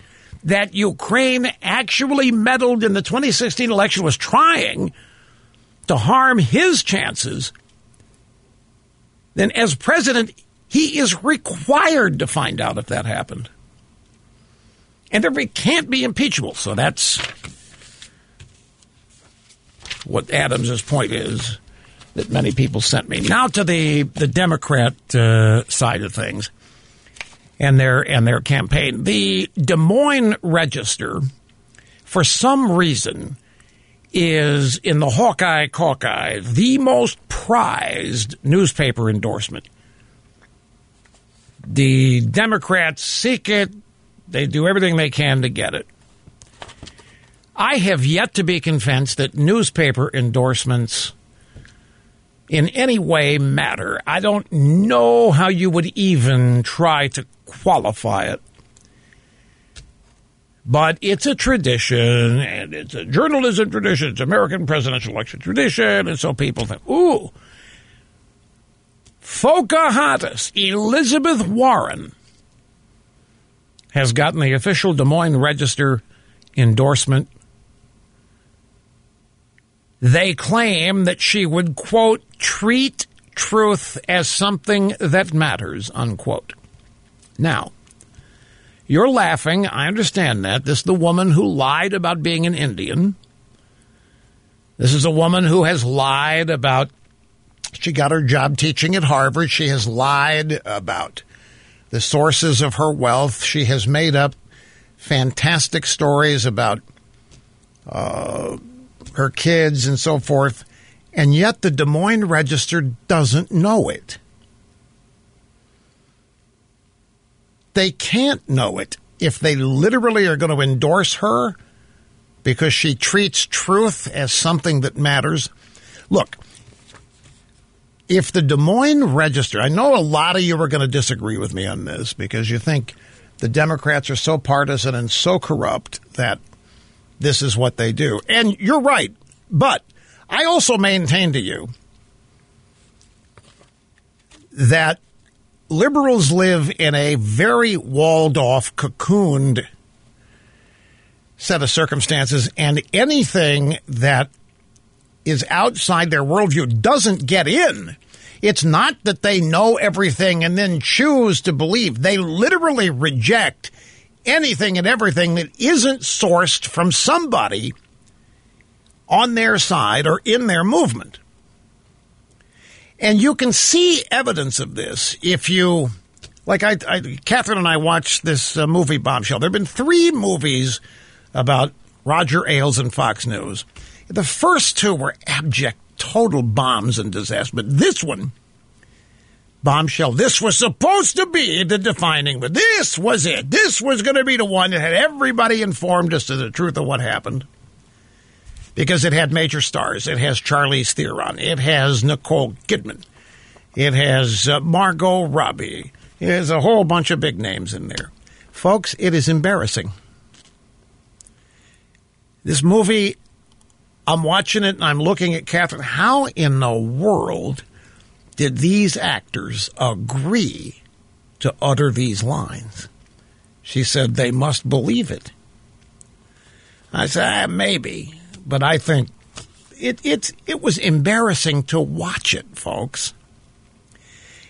that Ukraine actually meddled in the 2016 election, was trying to harm his chances, then as president, he is required to find out if that happened. And it can't be impeachable. So that's what Adams's point is that many people sent me. Now to the the Democrat uh, side of things and their and their campaign. The Des Moines Register, for some reason, is in the Hawkeye Caucus the most prized newspaper endorsement. The Democrats seek it. They do everything they can to get it. I have yet to be convinced that newspaper endorsements in any way matter. I don't know how you would even try to qualify it. But it's a tradition, and it's a journalism tradition, it's American presidential election tradition, and so people think, ooh, Pocahontas, Elizabeth Warren, has gotten the official Des Moines Register endorsement. They claim that she would, quote, treat truth as something that matters, unquote. Now, you're laughing. I understand that. This is the woman who lied about being an Indian. This is a woman who has lied about she got her job teaching at Harvard. She has lied about the sources of her wealth. She has made up fantastic stories about uh, her kids and so forth. And yet the Des Moines Register doesn't know it. They can't know it if they literally are going to endorse her because she treats truth as something that matters. Look, if the Des Moines Register, I know a lot of you are going to disagree with me on this because you think the Democrats are so partisan and so corrupt that this is what they do. And you're right. But I also maintain to you that liberals live in a very walled off, cocooned set of circumstances, and anything that is outside their worldview doesn't get in. It's not that they know everything and then choose to believe. They literally reject anything and everything that isn't sourced from somebody on their side or in their movement. And you can see evidence of this if you, like I, I Catherine and I watched this uh, movie Bombshell. There have been three movies about Roger Ailes and Fox News. The first two were abject, total bombs and disaster. But this one, Bombshell, this was supposed to be the defining, but this was it. This was going to be the one that had everybody informed as to the truth of what happened. Because it had major stars. It has Charlize Theron. It has Nicole Kidman. It has uh, Margot Robbie. It has a whole bunch of big names in there. Folks, it is embarrassing. This movie I'm watching it and I'm looking at Catherine. How in the world did these actors agree to utter these lines? She said they must believe it. I said, ah, maybe, but I think it, it, it was embarrassing to watch it, folks.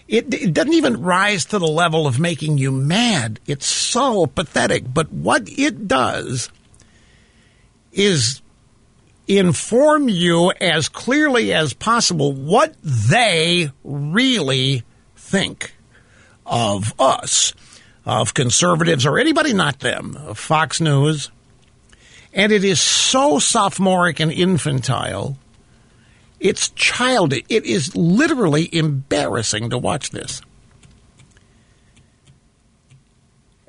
It, it doesn't even rise to the level of making you mad. It's so pathetic. But what it does is inform you as clearly as possible what they really think of us, of conservatives or anybody not them, of Fox News. And it is so sophomoric and infantile. It's childish. It is literally embarrassing to watch this.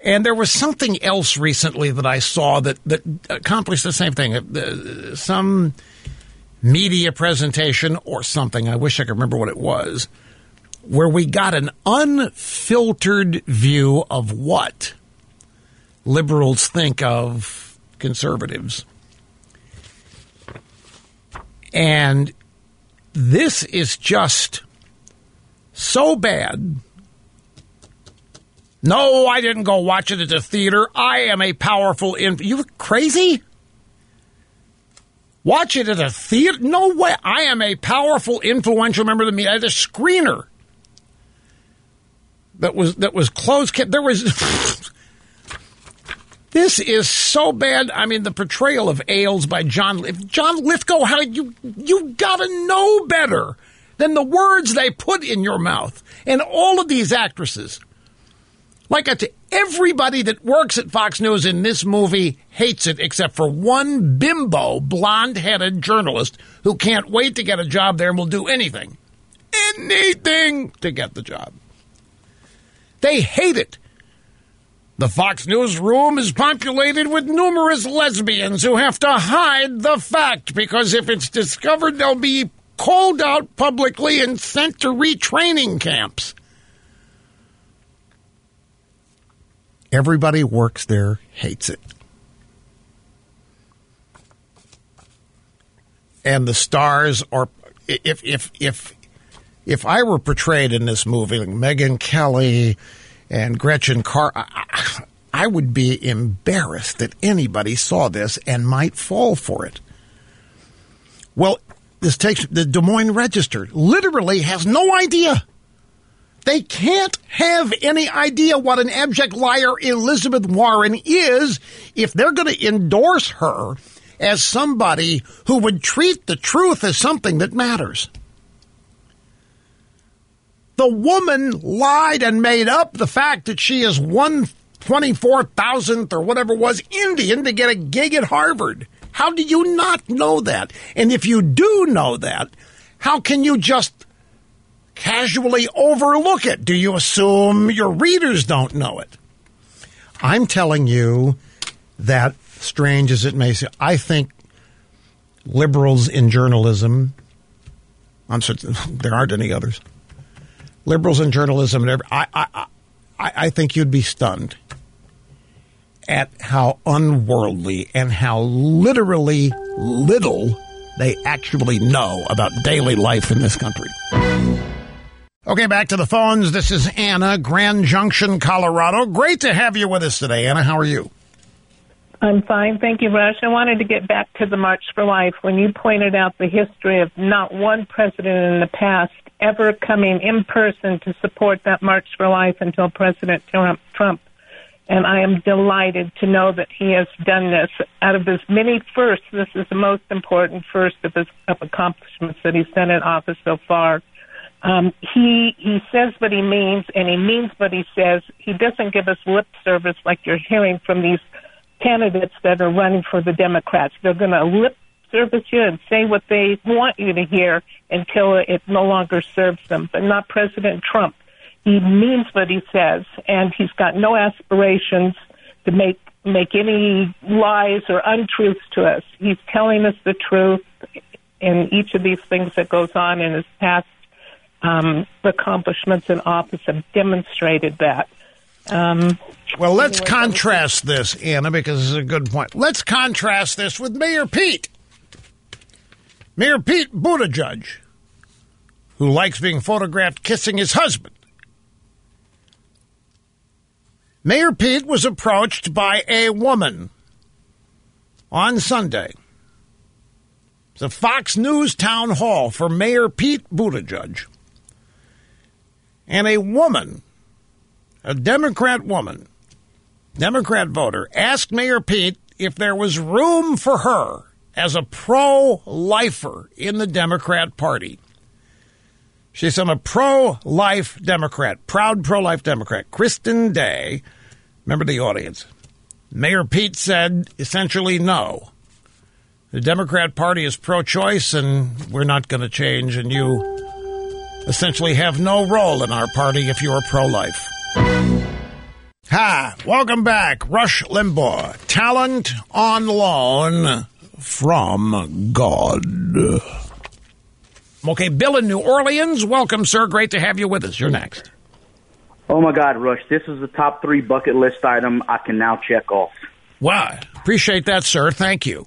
And there was something else recently that I saw that, that accomplished the same thing. Uh, some media presentation or something, I wish I could remember what it was, where we got an unfiltered view of what liberals think of conservatives. And this is just so bad. No, I didn't go watch it at the theater. I am a powerful. Inf- you crazy? Watch it at a theater? No way. I am a powerful, influential member of the media. I had a screener that was that was closed. There was. [LAUGHS] this is so bad. I mean, the portrayal of Ailes by John John Lithgow. How you you gotta know better than the words they put in your mouth. And all of these actresses, like I everybody that works at Fox News in this movie hates it, except for one bimbo, blonde-headed journalist who can't wait to get a job there and will do anything, anything to get the job. They hate it. The Fox News room is populated with numerous lesbians who have to hide the fact because if it's discovered, they'll be called out publicly and sent to retraining camps. Everybody works there, hates it. And the stars are if if if if I were portrayed in this movie, like Megyn Kelly and Gretchen Carr, I, I would be embarrassed that anybody saw this and might fall for it. Well, this takes the Des Moines Register literally has no idea. They can't have any idea what an abject liar Elizabeth Warren is if they're going to endorse her as somebody who would treat the truth as something that matters. The woman lied and made up the fact that she is one twenty four thousandth or whatever was Indian to get a gig at Harvard. How do you not know that? And if you do know that, how can you just casually overlook it? Do you assume your readers don't know it? I'm telling you that, strange as it may seem, I think liberals in journalism, I'm certain [LAUGHS] there aren't any others, liberals in journalism, and every, I, I, I, I think you'd be stunned at how unworldly and how literally little they actually know about daily life in this country. Okay, back to the phones. This is Anna, Grand Junction, Colorado. Great to have you with us today, Anna. How are you? I'm fine. Thank you, Rush. I wanted to get back to the March for Life when you pointed out the history of not one president in the past ever coming in person to support that March for Life until President Trump. And I am delighted to know that he has done this. Out of his many firsts, this is the most important first of his accomplishments that he's done in office so far. Um, he he says what he means, and he means what he says. He doesn't give us lip service like you're hearing from these candidates that are running for the Democrats. They're going to lip service you and say what they want you to hear until it no longer serves them. But not President Trump. He means what he says, and he's got no aspirations to make make any lies or untruths to us. He's telling us the truth in each of these things that goes on in his past um, accomplishments in office have demonstrated that. Um, well, let's contrast this, Anna, because it's a good point. Let's contrast this with Mayor Pete. Mayor Pete Buttigieg, who likes being photographed kissing his husband. Mayor Pete was approached by a woman on Sunday. It's a Fox News town hall for Mayor Pete Buttigieg. And a woman, a Democrat woman, Democrat voter, asked Mayor Pete if there was room for her as a pro lifer in the Democrat Party. She said, I'm a pro life Democrat, proud pro life Democrat. Kristen Day, remember the audience. Mayor Pete said essentially no. The Democrat Party is pro choice and we're not going to change, and you essentially have no role in our party if you're pro life. Hi, welcome back. Rush Limbaugh, talent on loan from God. Okay, Bill in New Orleans, welcome, sir. Great to have you with us. You're next. Oh my God, Rush! This is the top three bucket list item I can now check off. Wow. Appreciate that, sir. Thank you.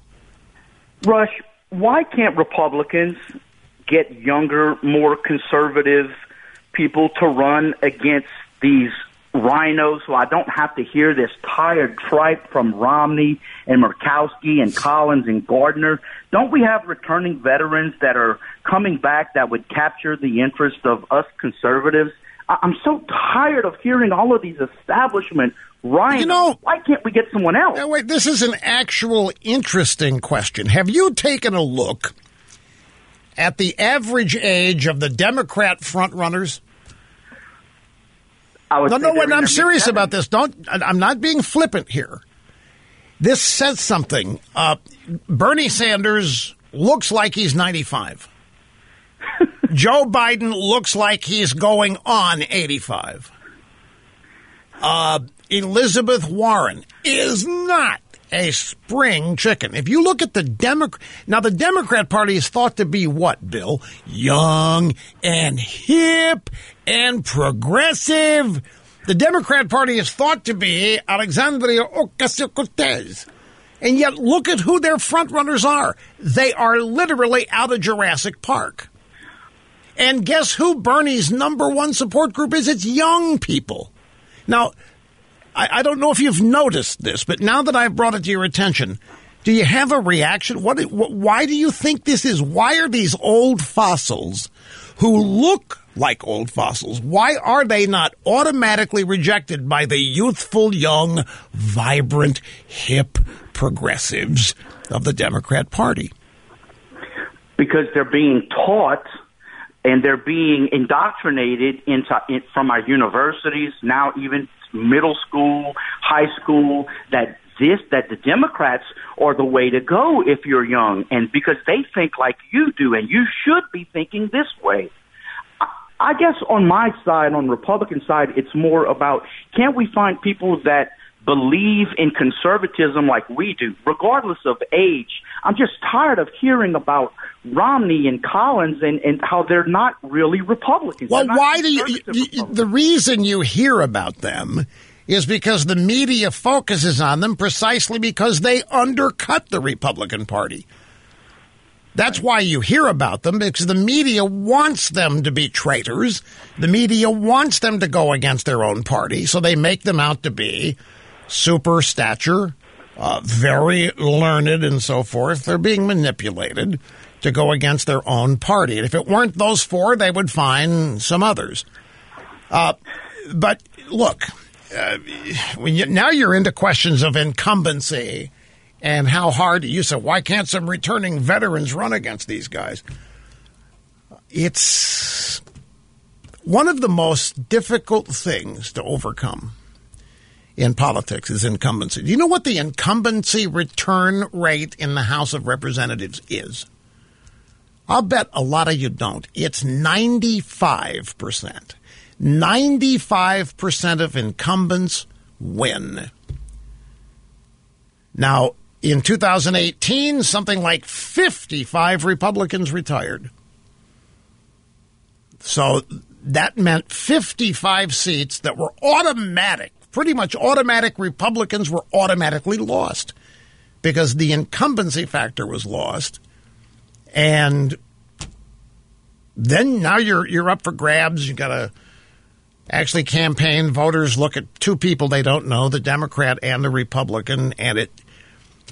Rush, why can't Republicans get younger, more conservative people to run against these rhinos so I don't have to hear this tired tripe from Romney and Murkowski and Collins and Gardner. Don't we have returning veterans that are coming back that would capture the interest of us conservatives? I- I'm so tired of hearing all of these establishment rhinos. You know- why can't we get someone else? Wait, this is an actual interesting question. Have you taken a look at the average age of the Democrat frontrunners? No, no, they're wait, in I'm serious mid-70s. about this. Don't. I'm not being flippant here. This says something. Uh, Bernie Sanders looks like he's 95. [LAUGHS] Joe Biden looks like he's going on 85. Uh, Elizabeth Warren is not a spring chicken. If you look at the Democrat, now the Democrat Party is thought to be what, Bill? Young and hip and progressive. The Democrat Party is thought to be Alexandria Ocasio-Cortez. And yet look at who their frontrunners are. They are literally out of Jurassic Park. And guess who Bernie's number one support group is? It's young people. Now, I, I don't know if you've noticed this, but now that I've brought it to your attention, do you have a reaction? What, wh- why do you think this is? Why are these old fossils who look like old fossils, why are they not automatically rejected by the youthful, young, vibrant, hip progressives of the Democrat Party? because they're being taught and they're being indoctrinated into in, from our universities now even middle school high school that this that the democrats are the way to go if you're young. And because they think like you do and you should be thinking this way. I- guess on my side, on Republican side, it's more about can't we find people that believe in conservatism like we do, regardless of age. I'm just tired of hearing about Romney and Collins and, and how they're not really Republicans. Well, why do you, you- The reason you hear about them is because the media focuses on them precisely because they undercut the Republican Party. That's why you hear about them because the media wants them to be traitors. The media wants them to go against their own party, so they make them out to be super stature, uh, very learned, and so forth. They're being manipulated to go against their own party. And if it weren't those four, they would find some others. Uh, but look, uh, you, now you're into questions of incumbency and how hard you said, why can't some returning veterans run against these guys? It's one of the most difficult things to overcome in politics is incumbency. Do you know what the incumbency return rate in the House of Representatives is? I'll bet a lot of you don't. It's 95%. 95% of incumbents win. Now, in 2018, something like 55 Republicans retired. So that meant 55 seats that were automatic, pretty much automatic Republicans were automatically lost because the incumbency factor was lost. And then now you're you're up for grabs. You got to actually campaign. Voters look at two people they don't know, the Democrat and the Republican, and it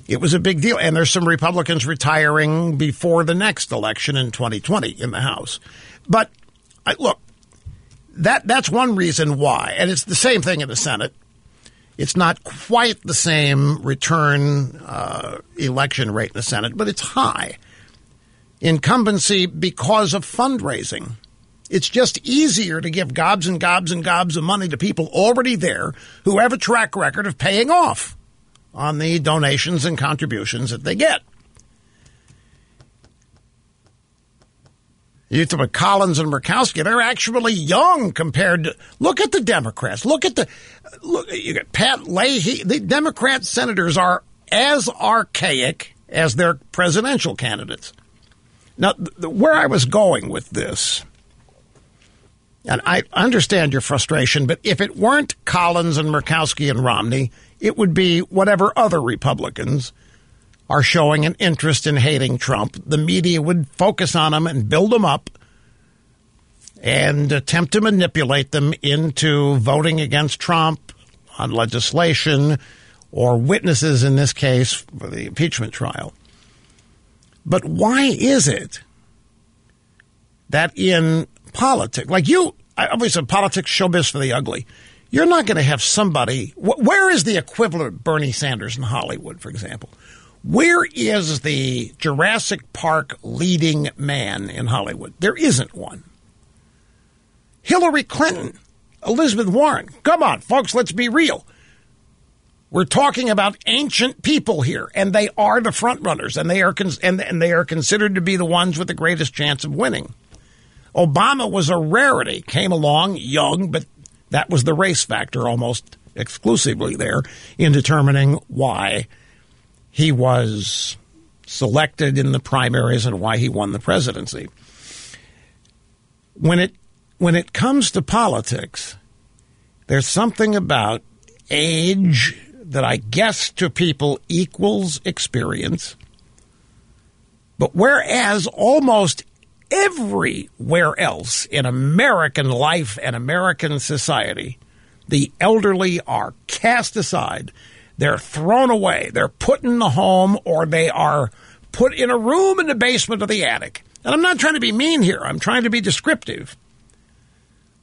it was a big deal. And there's some Republicans retiring before the next election in 2020 in the House. But I, look, that that's one reason why, and it's the same thing in the Senate. It's not quite the same return uh, election rate in the Senate, but it's high. Incumbency because of fundraising. It's just easier to give gobs and gobs and gobs of money to people already there who have a track record of paying off on the donations and contributions that they get. You talk about Collins and Murkowski; they're actually young compared to. Look at the Democrats. Look at the look. You got Pat Leahy. The Democrat senators are as archaic as their presidential candidates. Now, th- th- where I was going with this, and I understand your frustration, but if it weren't Collins and Murkowski and Romney, it would be whatever other Republicans are showing an interest in hating Trump. The media would focus on them and build them up and attempt to manipulate them into voting against Trump on legislation or witnesses in this case for the impeachment trial. But why is it that in politics, like you, I always said politics, showbiz for the ugly. You're not going to have somebody. Where is the equivalent of Bernie Sanders in Hollywood, for example? Where is the Jurassic Park leading man in Hollywood? There isn't one. Hillary Clinton, Elizabeth Warren. Come on, folks, let's be real. We're talking about ancient people here, and they are the front runners, and they are and, and they are considered to be the ones with the greatest chance of winning. Obama was a rarity, came along young, but that was the race factor almost exclusively there in determining why he was selected in the primaries and why he won the presidency. When it when it comes to politics, there's something about age that I guess to people equals experience. But whereas almost everywhere else in American life and American society, the elderly are cast aside. They're thrown away. They're put in the home or they are put in a room in the basement or the attic. And I'm not trying to be mean here, I'm trying to be descriptive.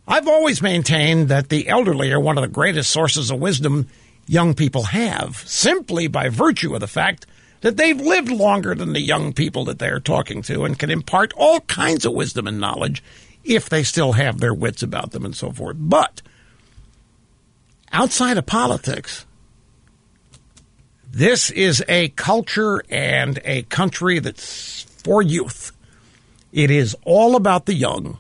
I've always maintained that the elderly are one of the greatest sources of wisdom young people have, simply by virtue of the fact that they've lived longer than the young people that they're talking to and can impart all kinds of wisdom and knowledge if they still have their wits about them and so forth. But outside of politics, this is a culture and a country that's for youth. It is all about the young.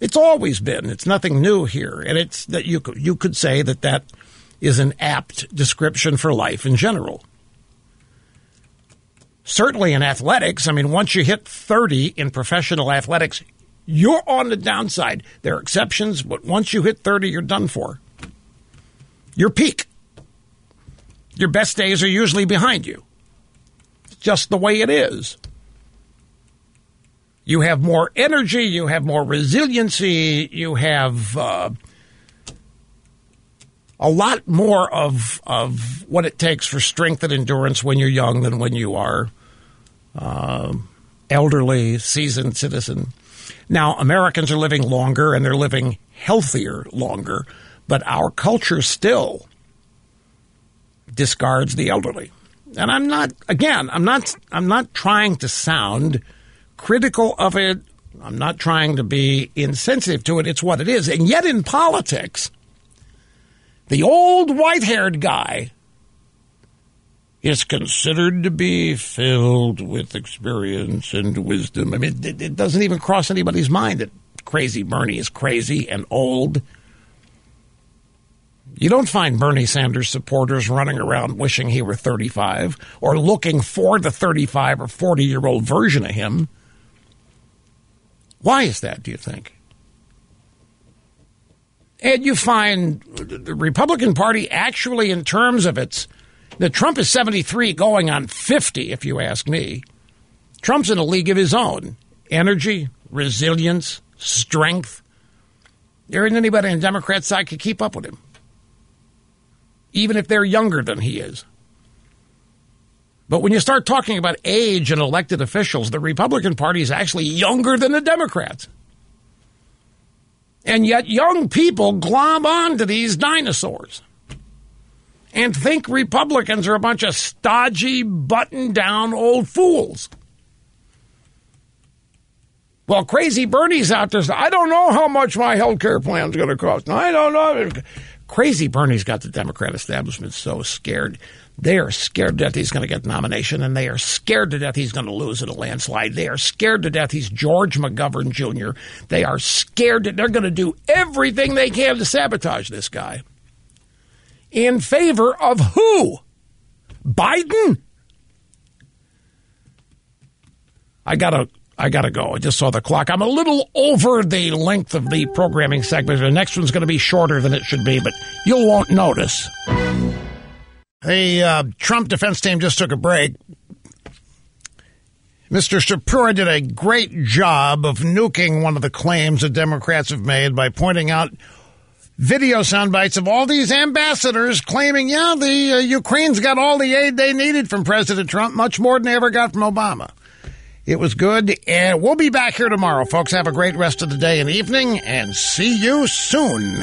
It's always been. It's nothing new here, and it's that you could, you could say that that is an apt description for life in general certainly in athletics. I mean, once you hit 30 in professional athletics, you're on the downside. There are exceptions, but once you hit 30, you're done for. Your peak. Your best days are usually behind you. It's just the way it is. You have more energy, you have more resiliency, you have uh, a lot more of of what it takes for strength and endurance when you're young than when you are uh, elderly, seasoned citizen. Now, Americans are living longer and they're living healthier longer, but our culture still discards the elderly. And I'm not again, I'm not I'm not trying to sound critical of it. I'm not trying to be insensitive to it. It's what it is. And yet in politics, the old white haired guy is considered to be filled with experience and wisdom. I mean, it, it, doesn't even cross anybody's mind that crazy Bernie is crazy and old. You don't find Bernie Sanders supporters running around wishing he were 35 or looking for the 35 or 40 year old version of him. Why is that, do you think? And you find the Republican Party actually, in terms of its. That Trump is 73 going on 50, if you ask me. Trump's in a league of his own. Energy, resilience, strength. There isn't anybody on the Democrat side could keep up with him, even if they're younger than he is. But when you start talking about age and elected officials, the Republican Party is actually younger than the Democrats. And yet, young people glom onto these dinosaurs and think Republicans are a bunch of stodgy, button down old fools. Well, crazy Bernie's out there. I don't know how much my health care plan is going to cost. I don't know. Crazy Bernie's got the Democrat establishment so scared. They are scared to death he's going to get nomination, and they are scared to death he's going to lose in a landslide. They are scared to death he's George McGovern Jr. They are scared that they're going to do everything they can to sabotage this guy. In favor of who? Biden? I gotta I got to go. I just saw the clock. I'm a little over the length of the programming segment. The next one's going to be shorter than it should be, but you won't notice. The uh, Trump defense team just took a break. Mr. Shapiro did a great job of nuking one of the claims that Democrats have made by pointing out video sound bites of all these ambassadors claiming, yeah, the uh, Ukraine's got all the aid they needed from President Trump, much more than they ever got from Obama. It was good, and we'll be back here tomorrow, folks. Have a great rest of the day and evening, and see you soon.